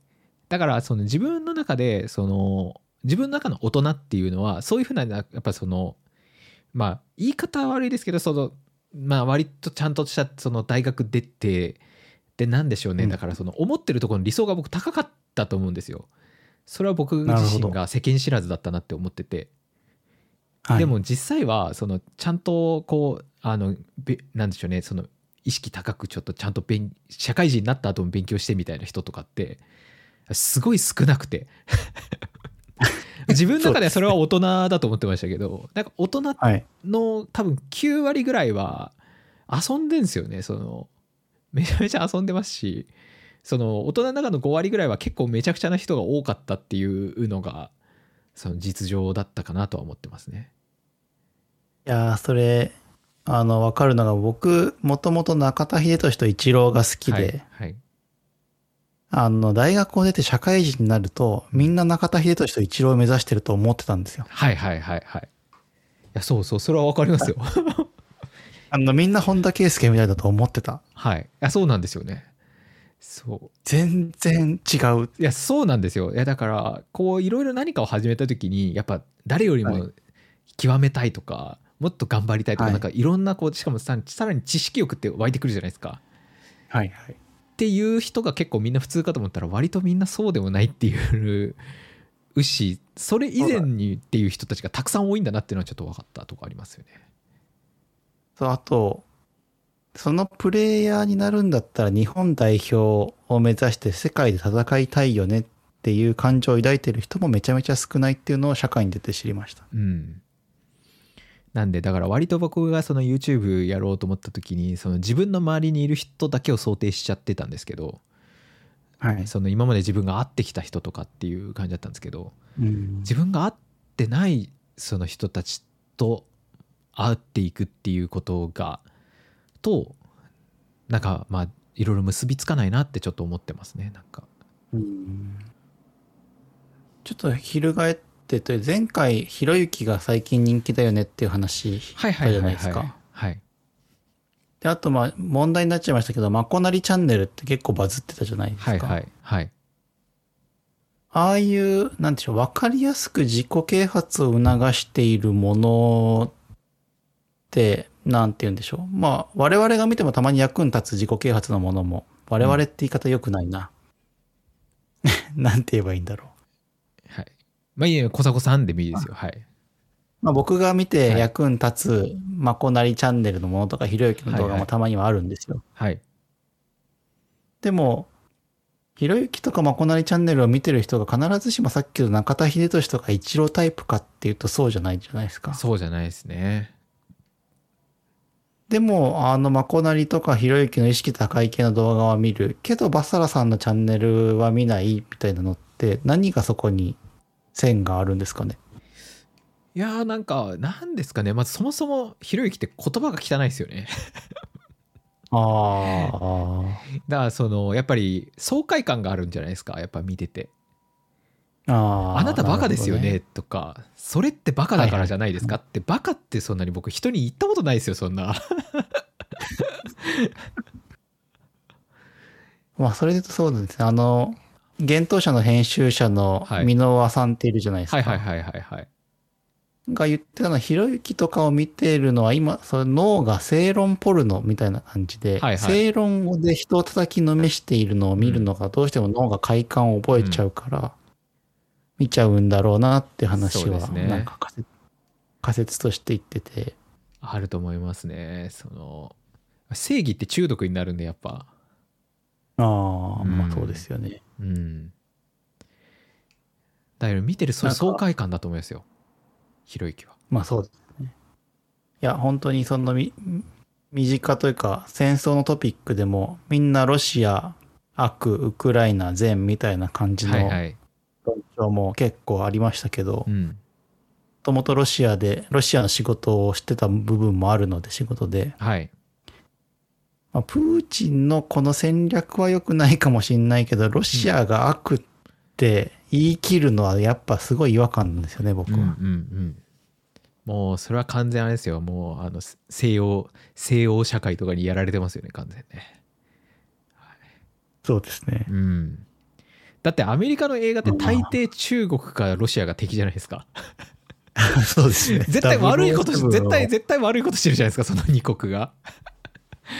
だからその自分の中でその自分の中の大人っていうのはそういうふうなやっぱそのまあ言い方は悪いですけどそのまあ割とちゃんとしたその大学出てでなんでしょうね、うん。だからその思ってるところの理想が僕高かったと思うんですよ。それは僕なるほど。自身が世間知らずだったなって思ってて、はい、でも実際はそのちゃんとこうあのべなんでしょうね。その意識高くちょっとちゃんと勉社会人になった後も勉強してみたいな人とかってすごい少なくて 自分の中ではそれは大人だと思ってましたけどなんか大人はい。の多分9割ぐらいは遊んでんすよねそのめちゃめちゃ遊んでますしその大人の中の5割ぐらいは結構めちゃくちゃな人が多かったっていうのがその実情だったかなとは思ってますね。いやーそれ、あの、わかるのが、僕、もともと中田秀俊と一郎が好きで、はい、はい、あの、大学を出て社会人になると、みんな中田秀俊と一郎を目指してると思ってたんですよ。はいはいはいはい。いやそうそうそれは分かりますよ。あの、みんな本田圭佑みたいだと思ってた。はい。いやそうなんですよね。そう。全然違う。いやそうなんですよいやだからこういろいろ何かを始めた時にやっぱ誰よりはも極めたいとか、もっと頑張りたいとか、はいなんかいろんなこうしかもささらに知識欲って湧いてくるじゃないですか。はいはい。っていう人が結構みんな普通かと思ったら割とみんなそうでもないっていうしそれ以前にっていう人たちがたくさん多いんだなっていうのはちょっと分かったとこありますよね。そう、あと、そのプレイヤーになるんだったら日本代表を目指して世界で戦いたいよねっていう感情を抱いてる人もめちゃめちゃ少ないっていうのを社会に出て知りました。うん。なんでだから割と僕がその YouTube やろうと思った時にその自分の周りにいる人だけを想定しちゃってたんですけどはい。その今まで自分が会ってきた人とかっていう感じだったんですけどうん。自分が会ってないその人たちと会っていくっていうことがとなんかまあいろいろ結びつかないなってちょっと思ってますねなんか。うん。ちょっと翻ってと前回ひろゆきが最近人気だよねっていう話はいしたじゃないですか。はいであとまあ問題になっちゃいましたけどまこなりチャンネルって結構バズってたじゃないですか。はいはいはいああいうなんでしょう分かりやすく自己啓発を促しているものってなんて言うんでしょうまあ我々が見てもたまに役に立つ自己啓発のものも我々って言い方良くないな。なんて言えばいいんだろう。はいまあいいや小迫さんでもいいですよ。はい。まあ、僕が見てはい。役に立つ、まこなりチャンネルのものとか、ひろゆきの動画もはいはい。たまにはあるんですよ。はい。でも、ひろゆきとかまこなりチャンネルを見てる人が必ずしもさっきの中田秀俊とか一郎タイプかっていうとそうじゃないじゃないですか。そうじゃないですね。でも、あのまこなりとかひろゆきの意識高い系の動画は見る。けど、バサラさんのチャンネルは見ないみたいなのって、何がそこに線があるんですかね？いやーなんかなんですかねまずそもそもひろゆきって言葉が汚いですよねああ。だからそのやっぱり爽快感があるんじゃないですか？やっぱ見ててああ。あなたバカですよなるほどねとかそれってバカだからじゃないですか？ってバカってそんなに僕人に言ったことないですよそんな まあ、それで言うとそうですね。あの、幻冬舎の編集者のはい。箕輪さんっているじゃないですか。はいはいはいはいはい。が言ってたのは、ひろゆきとかを見てるのは、今、その脳が正論ポルノみたいな感じで、はいはい。正論で人を叩きのめしているのを見るのが、どうしても脳が快感を覚えちゃうから、見ちゃうんだろうなって話は、なんか仮説仮説として言ってて、あると思いますね。その正義って中毒になるんでやっぱ。ああ、まうん。あそうですよね。うんだから見てる爽快感だと思いますよ。ひろゆきは。まあそうですね。いや、本当にそのみ、身近というか、戦争のトピックでも、みんなロシア、悪、ウクライナ、善みたいな感じの論はいはい。調も結構ありましたけど、もうん。ともとロシアで、ロシアの仕事をしてた部分もあるので、仕事で。はいまあ、プーチンのこの戦略は良くないかもしれないけど、ロシアが悪って言い切るのはやっぱすごい違和感なんですよね、僕は。うんうんうん。もうそれは完全あれですよ。もうあの西洋西洋社会とかにやられてますよね完全ね。そうですね。うん。だってアメリカの映画って大抵中国かロシアが敵じゃないですか。そうですね。絶対悪いことし007を絶対絶対悪いことしてるじゃないですかその2国が、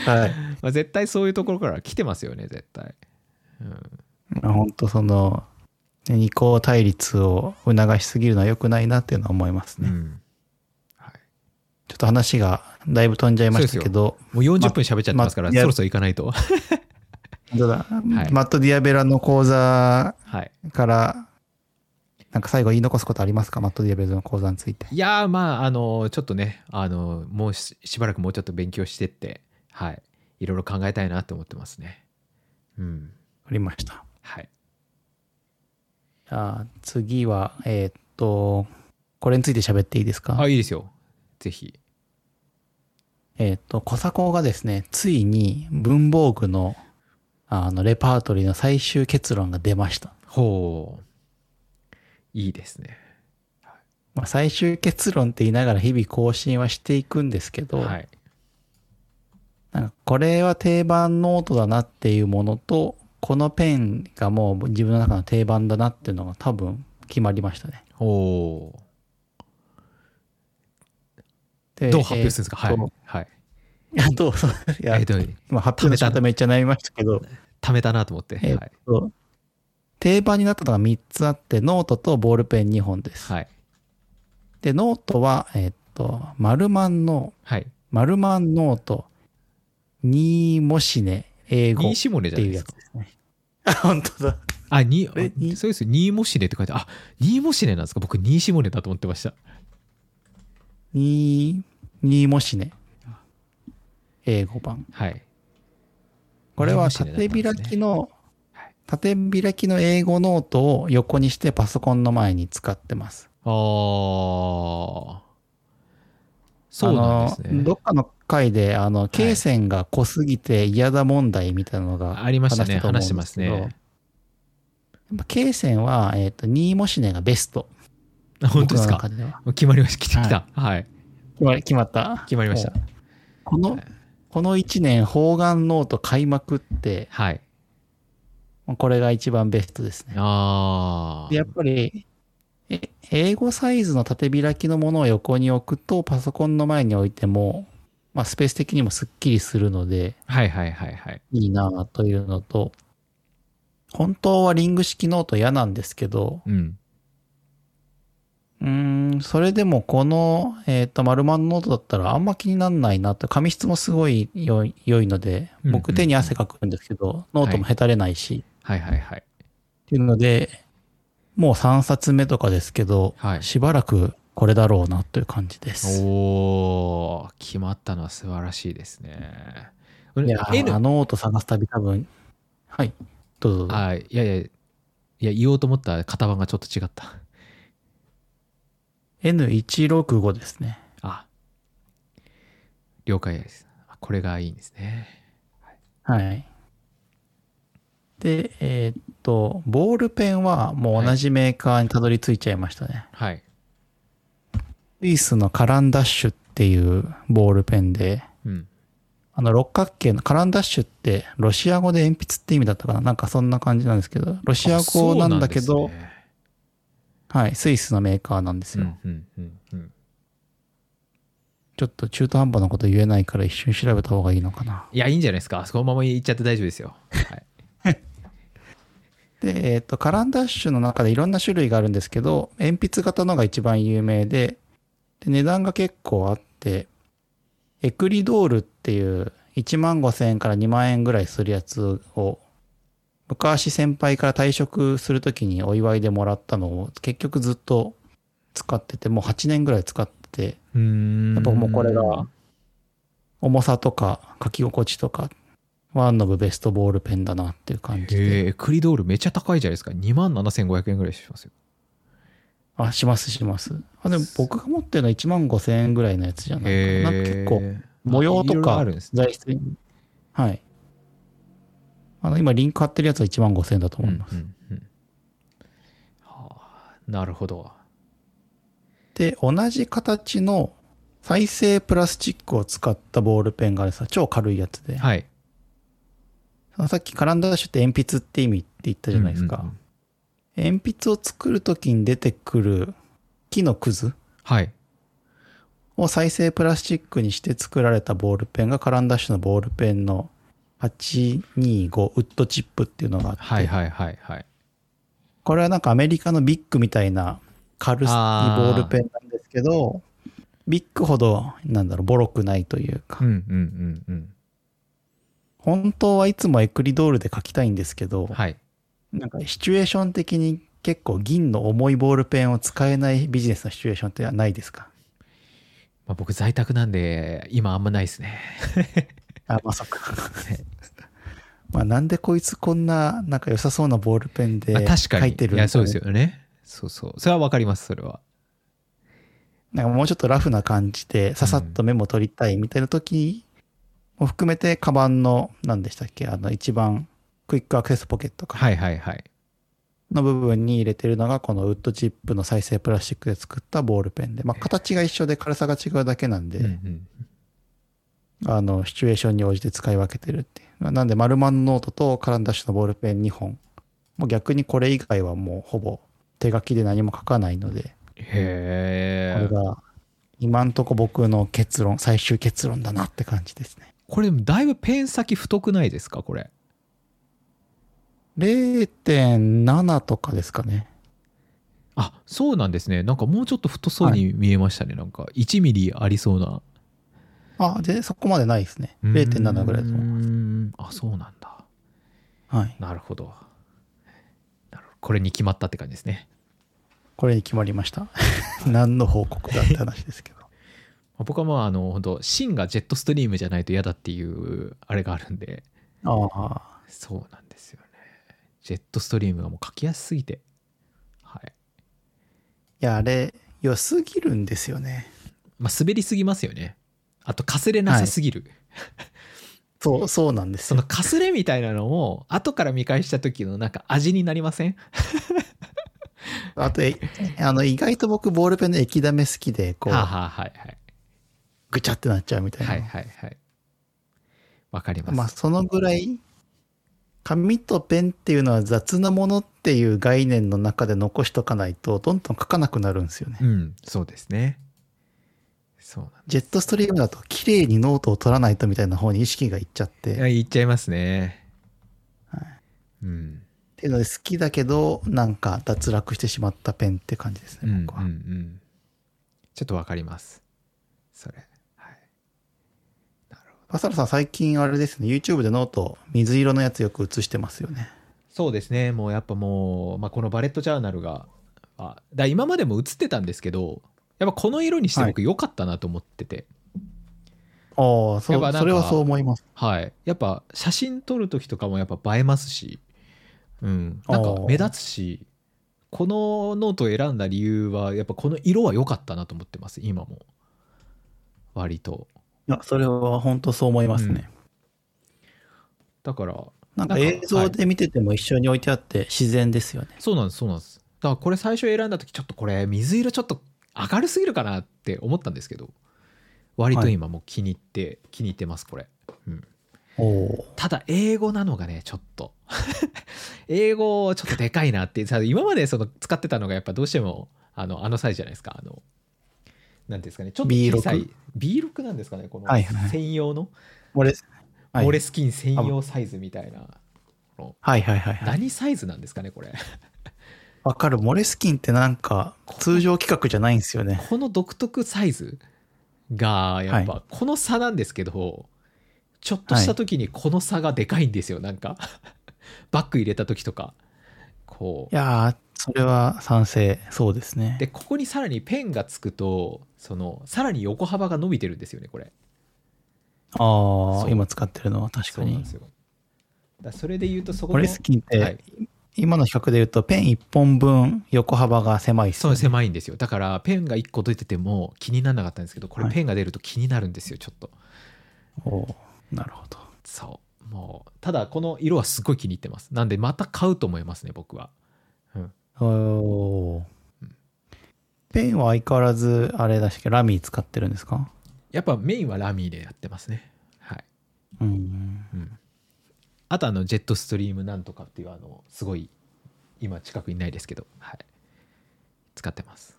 はい。まあ、絶対そういうところから来てますよね絶対、うん、まあ本当その二項対立を促しすぎるのは良くないなっていうのは思いますね。うんはいちょっと話がだいぶ飛んじゃいましたけど、もう40分喋っちゃってますから、まそろそろ行かないと。本当だ、いマット・ディアベラの講座はい。から、なんか最後言い残すことありますか？マット・ディアベラの講座について。いやーまああのちょっとねあのもうししばらくもうちょっと勉強してってはい。いろいろ考えたいなって思ってますね。うん。ありました。はい。じゃあ次は、えーっと、これについて喋っていいですか？あいいですよ。ぜひ。えーっと、コサコがですね、ついに文房具のあのレパートリーの最終結論が出ました。ほう。いいですね。まあ、最終結論って言いながら日々更新はしていくんですけど、はいなんかこれは定番ノートだなっていうものと、このペンがもう自分の中の定番だなっていうのが多分決まりましたね。ほでうどう発表するんですか、はいえーっとはい。い。や、どうぞ。いやえっ、とまあ、発表の仕方めっちゃ悩みましたけど、貯めたなと思って。えはい。と、定番になったのが3つあって、ノートとボールペン2本です。はい。で、ノートは、えーっと、マルマンの、はい。マルマンノート、ニーモシネ、 A5っニーシモネじゃてないですかやつですね。あ、本当だ。あにえに？そうですニーモシネって書いてあニーモシネなんですか？僕ニーシモネだと思ってましたニー、ニーモシネ。英語版。はいこれは縦開きのはい、縦開きの英語ノートを横にしてパソコンの前に使ってます。ああそうなんですねどっかの回で、あの、罫線が濃すぎて嫌だ問題みたいなのがありましたね。話してますね。やっぱ罫線は、えっ、と、ニーモシネがベスト。本当ですか？決まりました。来てきた。はい。決ま決まった？決まりました。この、はい。この1年、方眼ノート買いまくって、はい。これが一番ベストですね。ああでやっぱり、え A5サイズの縦開きのものを横に置くと、パソコンの前に置いても、まあ、スペース的にもスッキリするので、はいはいはいはい。いいなというのと、本当はリング式ノート嫌なんですけど、うん。うーん、それでもこの、えっ、と、マルマンノートだったらあんま気になんないなと、紙質もすごい良いので、うん僕手に汗かくんですけど、ノートもへたれないし、はい。はいはいっていうので、もう3冊目とかですけど、はい。しばらくこれだろうなという感じです。おー決まったのは素晴らしいですねいや、N あのノート探すたび多分、はい、どうぞどうぞ。あいやいやいや言おうと思った型番がちょっと違った N165 ですね。あ了解ですあこれがいいんですねはい。で、えーっと、ボールペンはもう同じメーカーにたどり着いちゃいましたね。はいスイスのカランダッシュっていうボールペンで、うん。あの六角形のカランダッシュってロシア語で鉛筆って意味だったかな？なんかそんな感じなんですけど、ロシア語なんだけど、ね。はい、スイスのメーカーなんですよ。うんうんうんうん。ちょっと中途半端なこと言えないから一瞬調べた方がいいのかな。いやいいんじゃないですか。そのまま言っちゃって大丈夫ですよ。はい。で、えっ、と、カランダッシュの中でいろんな種類があるんですけど、鉛筆型のが一番有名で、で値段が結構あって、エクリドールっていう1万5千円から2万円ぐらいするやつを、昔先輩から退職するときにお祝いでもらったのを結局ずっと使ってて、もう8年ぐらい使ってて、やっぱもうこれが重さとか書き心地とか、ワンノブベストボールペンだなっていう感じで。へえクリドールめっちゃ高いじゃないですか。2万7500円ぐらいしますよあ、しますします。あ、でも僕が持ってるのは1万5千円ぐらいのやつじゃないかな。なんか結構模様とか材質に。はい。あの、今リンク貼ってるやつは1万5千円だと思います。うんうんうんはあなるほどで、同じ形の再生プラスチックを使ったボールペンがあるさ、超軽いやつで。はいさっきカランダッシュって鉛筆って意味って言ったじゃないですか。うんうんうん鉛筆を作るときに出てくる木のくずはい。を再生プラスチックにして作られたボールペンがカランダッシュのボールペンの825ウッドチップっていうのがあって、はいはいはいはい。これはなんかアメリカのビッグみたいな軽いボールペンなんですけど、ビッグほど、なんだろう、ボロくないというか、うんうんうんうん。本当はいつもエクリドールで書きたいんですけど、はいなんかシチュエーション的に結構銀の重いボールペンを使えないビジネスのシチュエーションってないですか？まあ、僕在宅なんで今あんまないですね。あ、まさか。まあなんでこいつこんななんか良さそうなボールペンで書いてるんだいやそうですよね。そうそう。それはわかりますそれは。なんかもうちょっとラフな感じでささっとメモ取りたいみたいな時も含めてカバンの何でしたっけ？あの一番クイックアクセスポケットか。はいはいはい。の部分に入れてるのがこのウッドチップの再生プラスチックで作ったボールペンで、まあ形が一緒で軽さが違うだけなんで、うんうんあの、シチュエーションに応じて使い分けてるっていう。なんで、丸マンノートとカランダッシュのボールペン2本。もう逆にこれ以外はもうほぼ手書きで何も書かないので、へえ。これが今んとこ僕の結論、最終結論だなって感じですね。これだいぶペン先太くないですか？これ0.7とかですかね。あそうなんですねなんかもうちょっと太そうに見えましたね、なんか1ミリありそうなあ、で、そこまでないですね。0.7ぐらいだと思います。うんあそうなんだはい。なるほどなるほどこれに決まったって感じですねこれに決まりました。何の報告だって話ですけど。僕はまああの本当芯がジェットストリームじゃないと嫌だっていうあれがあるんでああ。そうなんですよねジェットストリームがもう書きやすすぎて。はい。いや、あれ、良すぎるんですよね。まあ滑りすぎますよね。あとかすれなさすぎる、そう、そうなんですよ。そのかすれみたいなのも後から見返した時のなんか味になりません？あと、えあの、意外と僕、ボールペンの液ダマ好きで、こう、はあ、はあはいはい。ぐちゃってなっちゃうみたいな。はいはいはい。わかります、まあ、そのぐらい、紙とペンっていうのは雑なものっていう概念の中で残しとかないと、どんどん書かなくなるんですよね。うんそうですね。そうジェットストリームだと、綺麗にノートを取らないとみたいな方に意識がいっちゃって、っいっちゃいますね。はい。うん。ていうので好きだけど、なんか脱落してしまったペンって感じですね、うんうん僕は。うん。ちょっとわかります。それバサラさん、最近あれですね、YouTube でノート、水色のやつよく映してますよね。そうですね。もうやっぱもう、まあ、このバレットジャーナルがあだ今までも映ってたんですけどやっぱこの色にして僕良かったなと思ってて、ああ、そやっぱなんかそれはそう思います。はい、やっぱ写真撮る時とかもやっぱ映えますし、うん、なんか目立つしこのノートを選んだ理由はやっぱこの色は良かったなと思ってます。今も。割と。いや、それは本当そう思いますね。だからなんか映像で見てても一緒に置いてあって自然ですよね。そうなんですそうなんです。だからこれ最初選んだ時ちょっとこれ水色ちょっと明るすぎるかなって思ったんですけど割と今もう気に入って、気に入ってますこれ、うん。ただ英語なのがねちょっと。英語ちょっとでかいなって。さ今までその使ってたのがやっぱどうしてもあのあのサイズじゃないですか。あのなんですかねちょっと小さい。B6 なんですかねこのはいはい。専用の、俺、はい、モレスキン専用サイズみたいな、はいはいはいはい。何サイズなんですかねこれ。わかる。モレスキンってなんか通常規格じゃないんですよね。この独特サイズがやっぱこの差なんですけど、ちょっとした時にこの差がでかいんですよなんか。バッグ入れた時とか。こいやー、それは賛成。そうですねう。でここにさらにペンがつくとそのさらに横幅が伸びてるんですよねこれああ、今使ってるのは確かにそうなんで。すよだそれで言うとそこのモレスキンって、はい今の比較で言うとペン1本分横幅が狭いっすそう。狭いんですよだからペンが1個出てても気にならなかったんですけどこれはいペンが出ると気になるんですよちょっとおーなるほど。そうもうただこの色はすごい気に入ってますなんでまた買うと思いますね僕はおー。ペンは相変わらず、あれだし、ラミー使ってるんですか？やっぱメインはラミーでやってますね。はい、うん。うん、あとあのジェットストリームなんとかっていうあのすごい今近くにないですけど。はい。使ってます。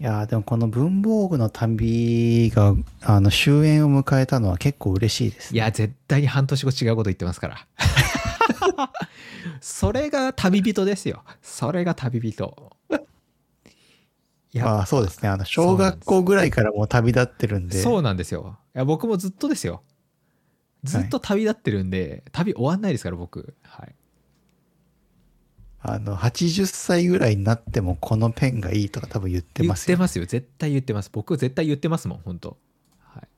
いやーでもこの文房具の旅が、あの、終焉を迎えたのは結構嬉しいです、ね。いや絶対に半年後違うこと言ってますからそれが旅人ですよ。それが旅人。いいやまあそうですね。あの、小学校ぐらいからもう旅立ってるんで。そうなんですよ。いや僕もずっとですよ。ずっと旅立ってるんで、旅終わんないですから僕。はい。あの、80歳ぐらいになってもこのペンがいいとか多分言って言っますよ。てますよ。絶対言ってます。僕絶対言ってますもん本当はい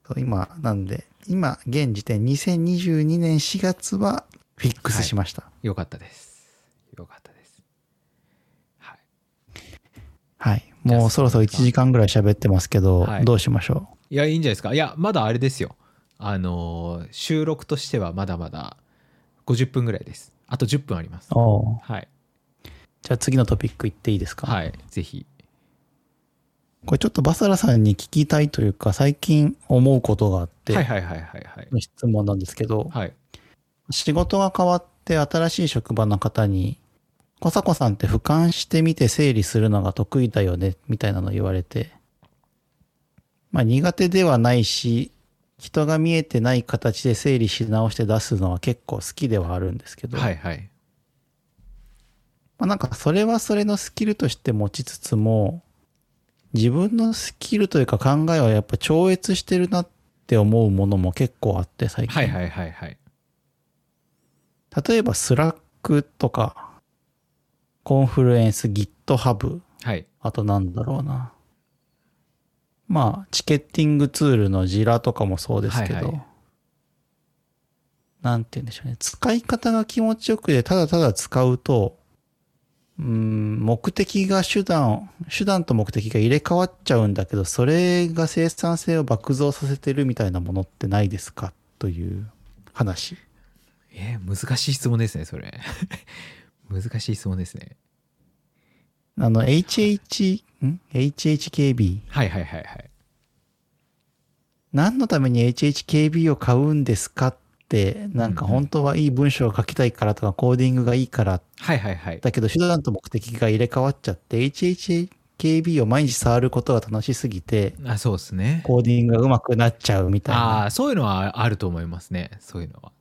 そう今、なんで、今、現時点2022年4月はフィックスしました。よかったです。よかったです。はい。はい。もうそろそろ1時間ぐらい喋ってますけど、はい。どうしましょいやいいんじゃないですか。いやまだあれですよ。あのー収録としてはまだまだ50分ぐらいです。あと10分あります。はい。じゃあ次のトピックいっていいですか？はい。ぜひこれちょっとバサラさんに聞きたいというか、最近思うことがあって、はいはいはいはいはい。の質問なんですけど、はい。仕事が変わって新しい職場の方に、コサコさんって俯瞰してみて整理するのが得意だよね、みたいなの言われて、まあ苦手ではないし、人が見えてない形で整理し直して出すのは結構好きではあるんですけど、はいはい。まあなんかそれはそれのスキルとして持ちつつも、自分のスキルというか考えはやっぱ超越してるなって思うものも結構あって最近。はいはいはいはい例えば Slack とか、 Confluence、GitHub、はいあとなんだろうな。まあ、チケッティングツールの Jira とかもそうですけど、はいはいなんて言うんでしょうね。使い方が気持ちよくて、ただただ使うと、うん、目的が手段、手段と目的が入れ替わっちゃうんだけど、それが生産性を爆増させてるみたいなものってないですか？という話。えー難しい質問ですねそれ 難しい質問ですねあの、HH、ん ?HHKB。はいはいはいはい何のために HHKB を買うんですか？って、なんか本当はいい文章を書きたいからとか、コーディングがいいから、はいはいはい。だけど手段と目的が入れ替わっちゃって、HHKB を毎日触ることが楽しすぎて、あそうですね。コーディングが上手くなっちゃうみたいあな。あそういうのはあると思いますね。そういうのは。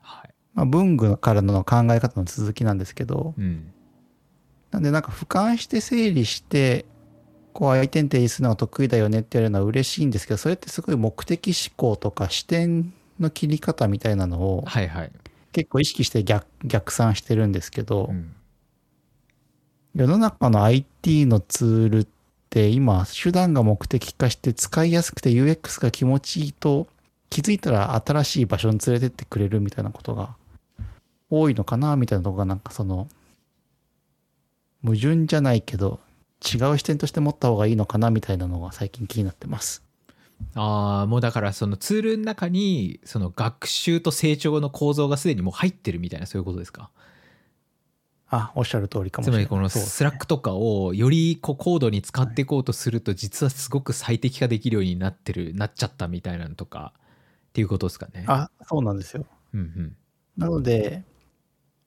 はい。まあ、文具からの考え方の続きなんですけど、うん。なんでなんか俯瞰して整理して、こう相手に提示するのが得意だよねってやるのは嬉しいんですけど、それってすごい目的思考とか視点の切り方みたいなのをはいはい、結構意識して逆逆算してるんですけど、うん、世の中の IT のツールって今手段が目的化して使いやすくて UX が気持ちいいと気づいたら新しい場所に連れてってくれるみたいなことが多いのかなみたいなとこがなんかその矛盾じゃないけど違う視点として持った方がいいのかなみたいなのが最近気になってます。ああもうだからそのツールの中にその学習と成長の構造がすでにもう入ってるみたいなそういうことですか？あ、おっしゃる通りかもしれない。つまりこの Slack とかをよりこう高度に使っていこうとすると実はすごく最適化できるようになってるなっちゃったみたいなのとかっていうことですかね？あ、そうなんですよ。うんうん、なので、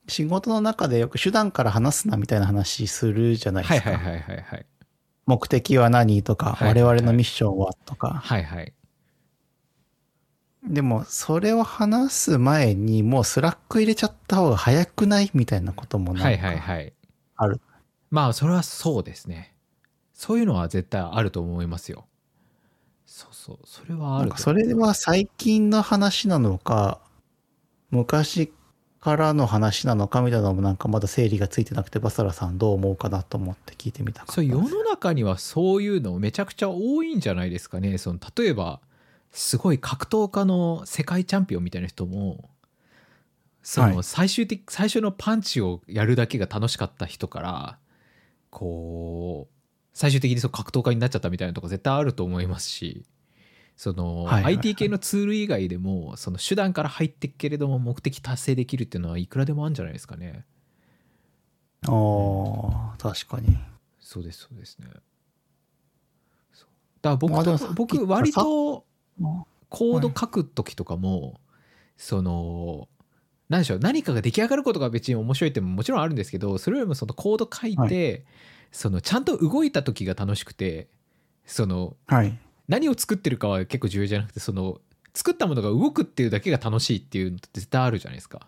仕事の中でよく手段から話すなみたいな話するじゃないですか。はいはいはいはいはい目的は何とか、はいはいはい。我々のミッションはとか。はいはい。でも、それを話す前に、もう Slack 入れちゃった方が早くないみたいなこともなはいはいんかはい。ある。まあそれはそうですね。そういうのは絶対あると思いますよ。そうそう。それはあるそれは最近の話なのか、昔からの話なのかみたいなのもなんかまだ整理がついてなくて、バサラさんどう思うかなと思って聞いてみたかった。そう世の中にはそういうのめちゃくちゃ多いんじゃないですかね。その例えばすごい格闘家の世界チャンピオンみたいな人もそはい。の最終的、最初のパンチをやるだけが楽しかった人からこう最終的にその格闘家になっちゃったみたいなとこ絶対あると思いますしその、はいはいはい。IT 系のツール以外でもその手段から入ってっけれども目的達成できるっていうのはいくらでもあるんじゃないですかね。ああ、確かに。そうですそうですね。だから僕僕割とあコード書く時とかも、その何でしょう何かが出来上がることが別に面白いってももちろんあるんですけどそれよりもそのコード書いて、そのちゃんと動いた時が楽しくてそのはい。何を作ってるかは結構重要じゃなくてその作ったものが動くっていうだけが楽しいっていうのって絶対あるじゃないですか、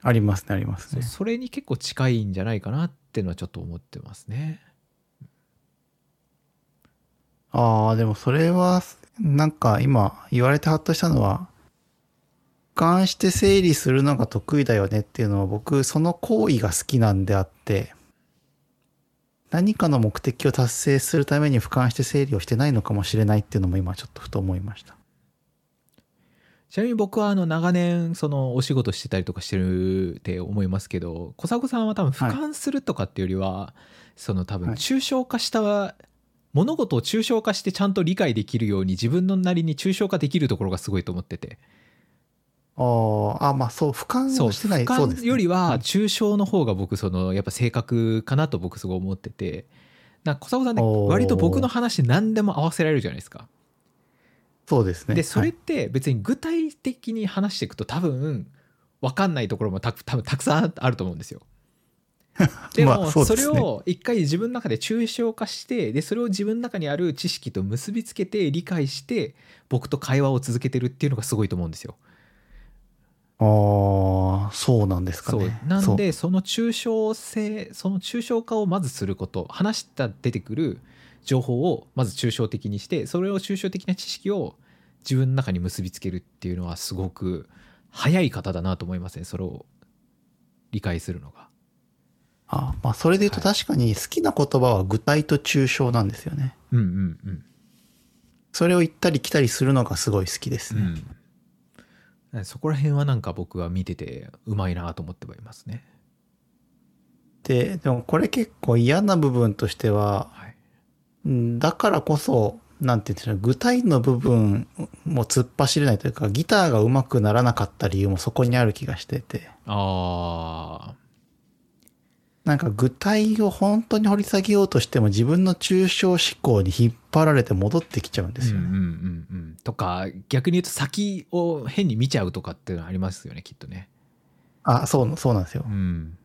ありますね、ありますね。そそれに結構近いんじゃないかなっっていうのはちょっと思ってますね。ああ、でもそれは、なんか今言われてハッとしたのは、俯瞰して整理するのが得意だよねっていうのは僕その行為が好きなんであって、何かの目的を達成するために俯瞰して整理をしてないのかもしれないっていうのも今ちょっとふと思いました。ちなみに僕はあの長年そのお仕事してたりとかしてるって思いますけど小迫さんは多分俯瞰するとかっていうよりは、その多分はい抽象化した、物事を抽象化してちゃんと理解できるように自分のなりに抽象化できるところがすごいと思っててあまあそう、俯瞰してない。俯そうですね瞰よりは抽象の方が僕そのやっぱ正確かなと僕すごい思っててなんか小迫さんね割と僕の話何でも合わせられるじゃないですか。そうですね。でそれっはいて別に具体的に話していくと多分分かんないところもた多分たくさんあると思うんですよ。でもまあそれを一回自分の中で抽象化してでそれを自分の中にある知識と結びつけて理解して僕と会話を続けてるっていうのがすごいと思うんですよ。ああ、そうなんですかね。なんでその抽象性その抽象化をまずすること話した出てくる情報をまず抽象的にしてそれを抽象的な知識を自分の中に結びつけるっていうのはすごく早い方だなと思いますねそれを理解するのが。あまあ、それで言うと確かに好きな言葉は具体と抽象なんですよね。うんうんうんそれを行ったり来たりするのがすごい好きですね。うん、そこら辺はなんか僕は見ててうまいなと思ってはいますね。で、でもこれ結構嫌な部分としては、はい、うんだからこそ、なんて言うんでしょう、具体の部分も突っ走れないというか、ギターが上手くならなかった理由もそこにある気がしてて、あなんか具体を本当に掘り下げようとしても自分の抽象思考に引っ張られて戻ってきちゃうんですよね。ーうんうんうんうんとか逆に言うと先を変に見ちゃうとかっていうのありますよねきっとね。あ、そう、そうなんですよう。ん、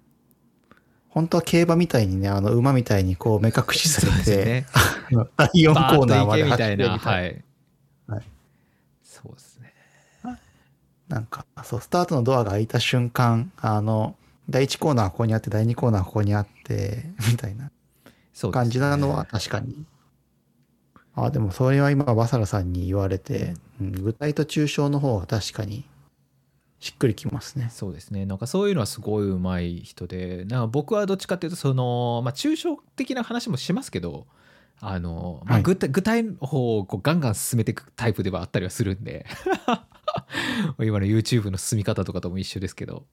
本当は競馬みたいにね、あの馬みたいにこう目隠しされて、ね。第4バーッコーナーまでと行けみたいな。走れみたいな。はい。はいそうですね。なんか、そう、スタートのドアが開いた瞬間、あの、第1コーナーここにあって、第2コーナーここにあって、みたいな感じなのは確かに。あ、でもそれは今、バサラさんに言われて、うん具体と抽象の方が確かにしっくりきますね。そうですね。なんかそういうのはすごいうまい人でなんか僕はどっちかっていうとその、まあ、抽象的な話もしますけどあの、まあ、はい。具体具体の方をこうガンガン進めていくタイプではあったりはするんで。今の YouTube の進み方とかとも一緒ですけど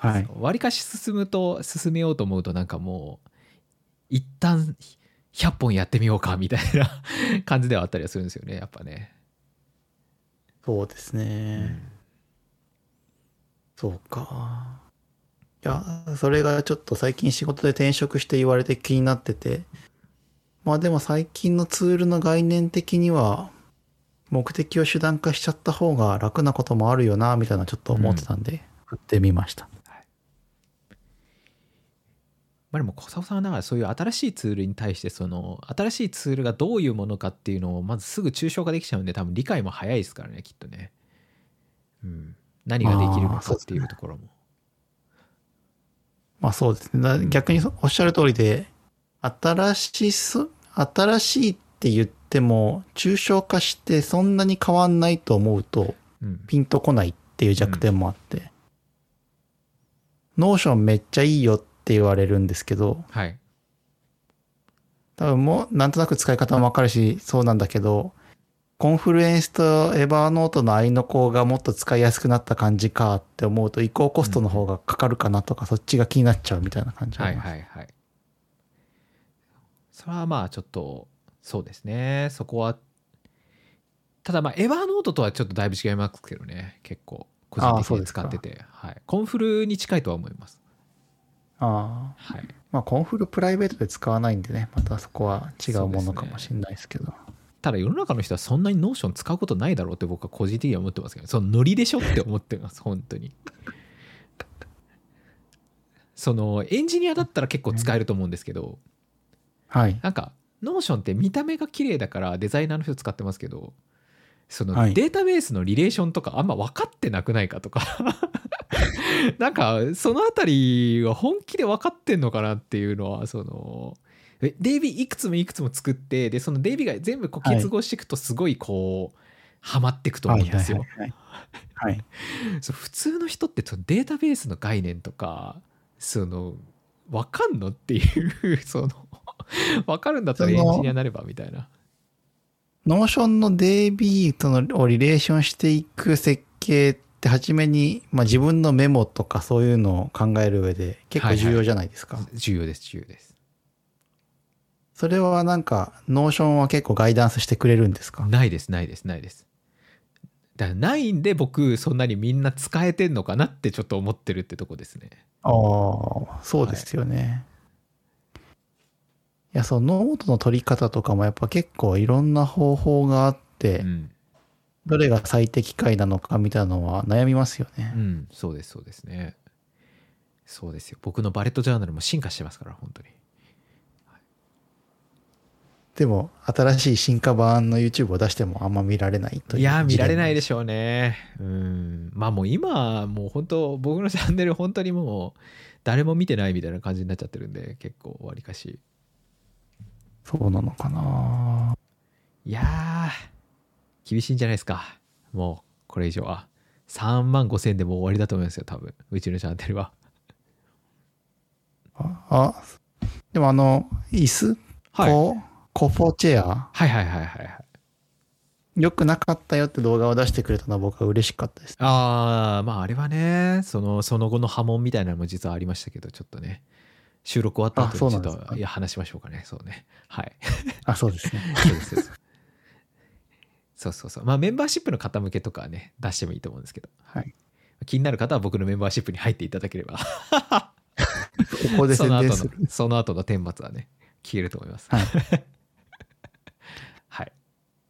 はい。わりかし進むと進めようと思うとなんかもう一旦100本やってみようかみたいな感じではあったりはするんですよねやっぱね。そうですね。そうか。いや、それがちょっと最近仕事で転職して言われて気になってて。まあでも最近のツールの概念的には、目的を手段化しちゃった方が楽なこともあるよな、みたいなちょっと思ってたんで、振ってみました。まあ、でも小沢さんはだからそういう新しいツールに対してその新しいツールがどういうものかっていうのをまずすぐ抽象化できちゃうんで多分理解も早いですからねきっとね。うん、何ができるのかっていうところも。まあそうですね。だ逆におっしゃる通りで、新しいそ、新しいって言っても、抽象化してそんなに変わんないと思うと、うんピンとこないっていう弱点もあって、 Notion めっちゃいいよって言われるんですけど、はい多分もうなんとなく使い方もわかるし、そうなんだけど、Confluence と Evernote の合いの子がもっと使いやすくなった感じかって思うと、移行コストの方がかかるかなとか、そっちが気になっちゃうみたいな感じあはい。はいはい。それはまあちょっとそうですねそこはただまあ Evernote とはちょっとだいぶ違いますけどね結構個人的に使ってて、はい、コンフルに近いとは思います。ああ。はいまあ、コンフルプライベートで使わないんでね、またそこは違うものかもしれないですけど。ただ世の中の人はそんなに Notion 使うことないだろうって僕は個人的には思ってますけどそのノリでしょって思ってます本当に そのエンジニアだったら結構使えると思うんですけどはい。なんか Notion って見た目が綺麗だからデザイナーの人使ってますけどそのはいデータベースのリレーションとかあんま分かってなくないかとか なんかそのあたりは本気で分かってんのかなっていうのはそのえ DB いくつもいくつも作ってでその DB が全部こう結合していくとすごいこう、ハマっていくと思うんですよ。はいはいはい、はい。そう普通の人ってそのデータベースの概念とかその分かんのっていう その分かるんだったらエンジニアになればみたいな。 Notion の DB とのをリレーションしていく設計って初めに、まあ、自分のメモとかそういうのを考える上で結構重要じゃないですか。重要です重要です。それはなんか、 Notion は結構ガイダンスしてくれるんですか？ないですないですないです。だからないんで僕そんなにみんな使えてんのかなってちょっと思ってるってとこですね。ああ、そうですよね。い、や、そのノートの取り方とかもやっぱ結構いろんな方法があって、うん、どれが最適解なのかみたいなのは悩みますよね。うん、そうですそうですね。そうですよ僕のバレットジャーナルも進化してますから本当に。でも、新しい進化版の YouTube を出してもあんま見られないという。いや見られないでししょうねうんまあもう今もう本当僕のチャンネル本当にもう誰も見てないみたいな感じになっちゃってるんで結構わりかしょ。そうなのかないやー厳しいんじゃないですか。もうこれ以上は。3万5千でもう終わりだと思いますよ多分。うちのチャンネルは。あ、あ。でもあの、椅子、はい。こう、コフォチェア、はいはいはいはいはい。良くなかったよって動画を出してくれたのは僕は嬉しかったです。ああまああれはねそのその後の波紋みたいなのも実はありましたけどちょっとね。収録終わった後にちょっといや話しましょうかね。そうね。はい。あ、そうですね。そうですそうそうそう。まあメンバーシップの方向けとかはね出してもいいと思うんですけど。はい。気になる方は僕のメンバーシップに入っていただければ。ここでその後宣伝する。のその後の顛末はね消えると思います。はい。はい。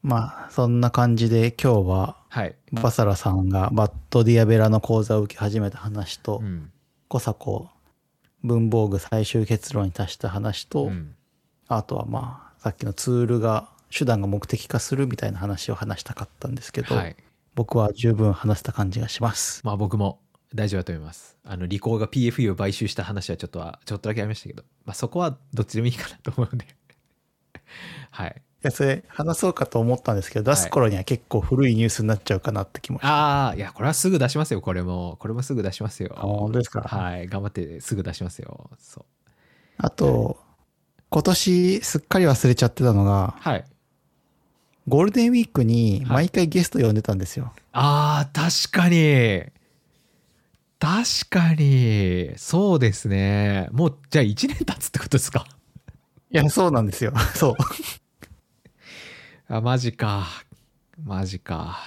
まあ、そんな感じで今日は、はい、バサラさんがバッドディアベラの講座を受け始めた話と、うん。コサコ文房具最終結論に達した話と、うん。あとはまあ、さっきのツールが、手段が目的化するみたいな話を話したかったんですけど、はい。僕は十分話せた感じがします。まあ僕も大丈夫だと思います。あのリコーが PFE を買収した話はちょっとはちょっとだけありましたけど、まあ、そこはどっちでもいいかなと思うので。はい。いや、それ話そうかと思ったんですけど、出す頃には結構古いニュースになっちゃうかなって気もしああいやこれはすぐ出しますよこれも。これもすぐ出しますよ。あ本当ですか？はい。頑張ってすぐ出しますよ。そう。あと、今年すっかり忘れちゃってたのが、はいゴールデンウィークにはい毎回ゲスト呼んでたんですよ。あー確かに確かにそうですねもうじゃあ1年経つってことですか？いや、そうなんですよ。そう。あマジかマジか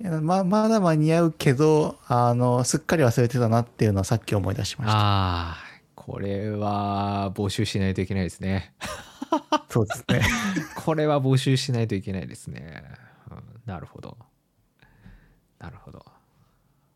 いやままだ間に合うけど、あの、すっかり忘れてたなっていうのはさっき思い出しました。ああこれは募集しないといけないですね そうですね。これは募集しないといけないですね、うんなるほど。なるほど。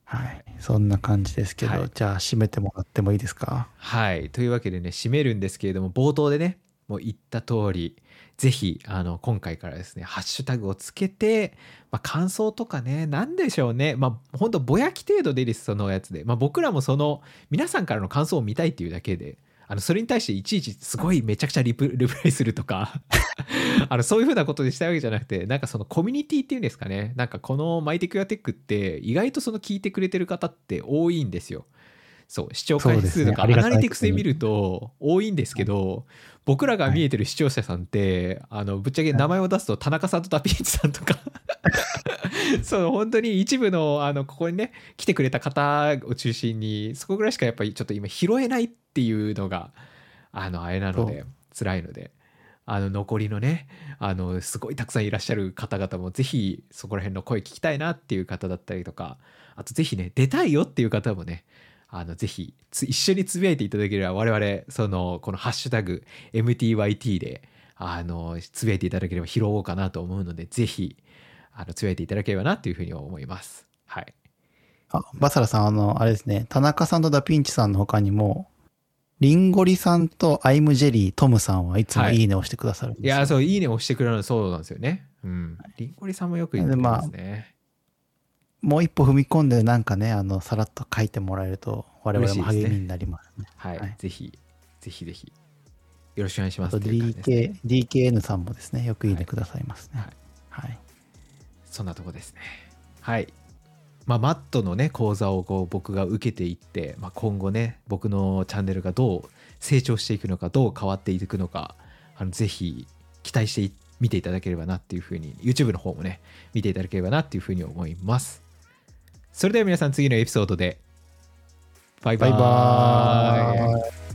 はい。そんな感じですけど、はい。じゃあ締めてもらってもいいですか？はい。というわけでね締めるんですけれども冒頭でねもう言った通りぜひあの今回からですねハッシュタグをつけて、まあ、感想とかね何でしょうね。まあ本当ぼやき程度でいいですそのやつで、まあ、僕らもその皆さんからの感想を見たいっていうだけであのそれに対していちいちすごいめちゃくちゃリプリプライするとか。あのそういうふうなことでしたいわけじゃなくてなんかそのコミュニティっていうんですかね。なんかこのマイテクヤテックって意外とその聞いてくれてる方って多いんですよ。そう視聴回数とか、ね。アナリティクスで見ると多いんですけど、僕らが見えてる視聴者さんって、あのぶっちゃけ名前を出すと田中さんとダピンチさんとか そう本当に一部のあのここにね来てくれた方を中心にそこぐらいしかやっぱりちょっと今拾えないっていうのがあのあれなので辛いので。あの残りのねあのすごいたくさんいらっしゃる方々もぜひそこら辺の声聞きたいなっていう方だったりとかあとぜひね出たいよっていう方もねあのぜひつ一緒につぶやいていただければ我々そのこの「ハッシュタグ #MTYT」であのつぶやいていただければ拾おうかなと思うのでぜひあのつぶやいていただければなというふうに思います。はい、あ、バサラさん、あの、あれですね、田中さんとダピンチさんの他にも、リンゴリさんとアイムジェリー、トムさんはいつもはいいいねをしてくださるんですよ。いやそういいね押してくれるのそうなんですよね。うん。リンゴリさんもよく言ってますね。もう一歩踏み込んでなんかね、あの、さらっと書いてもらえると、我々も励みになりますね。はい、はいぜひぜひぜひよろしくお願いしますすね DK、DKN さんもですね、よくいいねくださいますね。はい。そんなとこですね。はい。まあマットのね講座をこう僕が受けていって、まあ、今後ね僕のチャンネルがどう成長していくのかどう変わっていくのかあのぜひ期待して見ていただければなっていうふうに YouTube の方もね見ていただければなっていうふうに思います。それでは皆さん次のエピソードでバイバイ。ーイバーイ。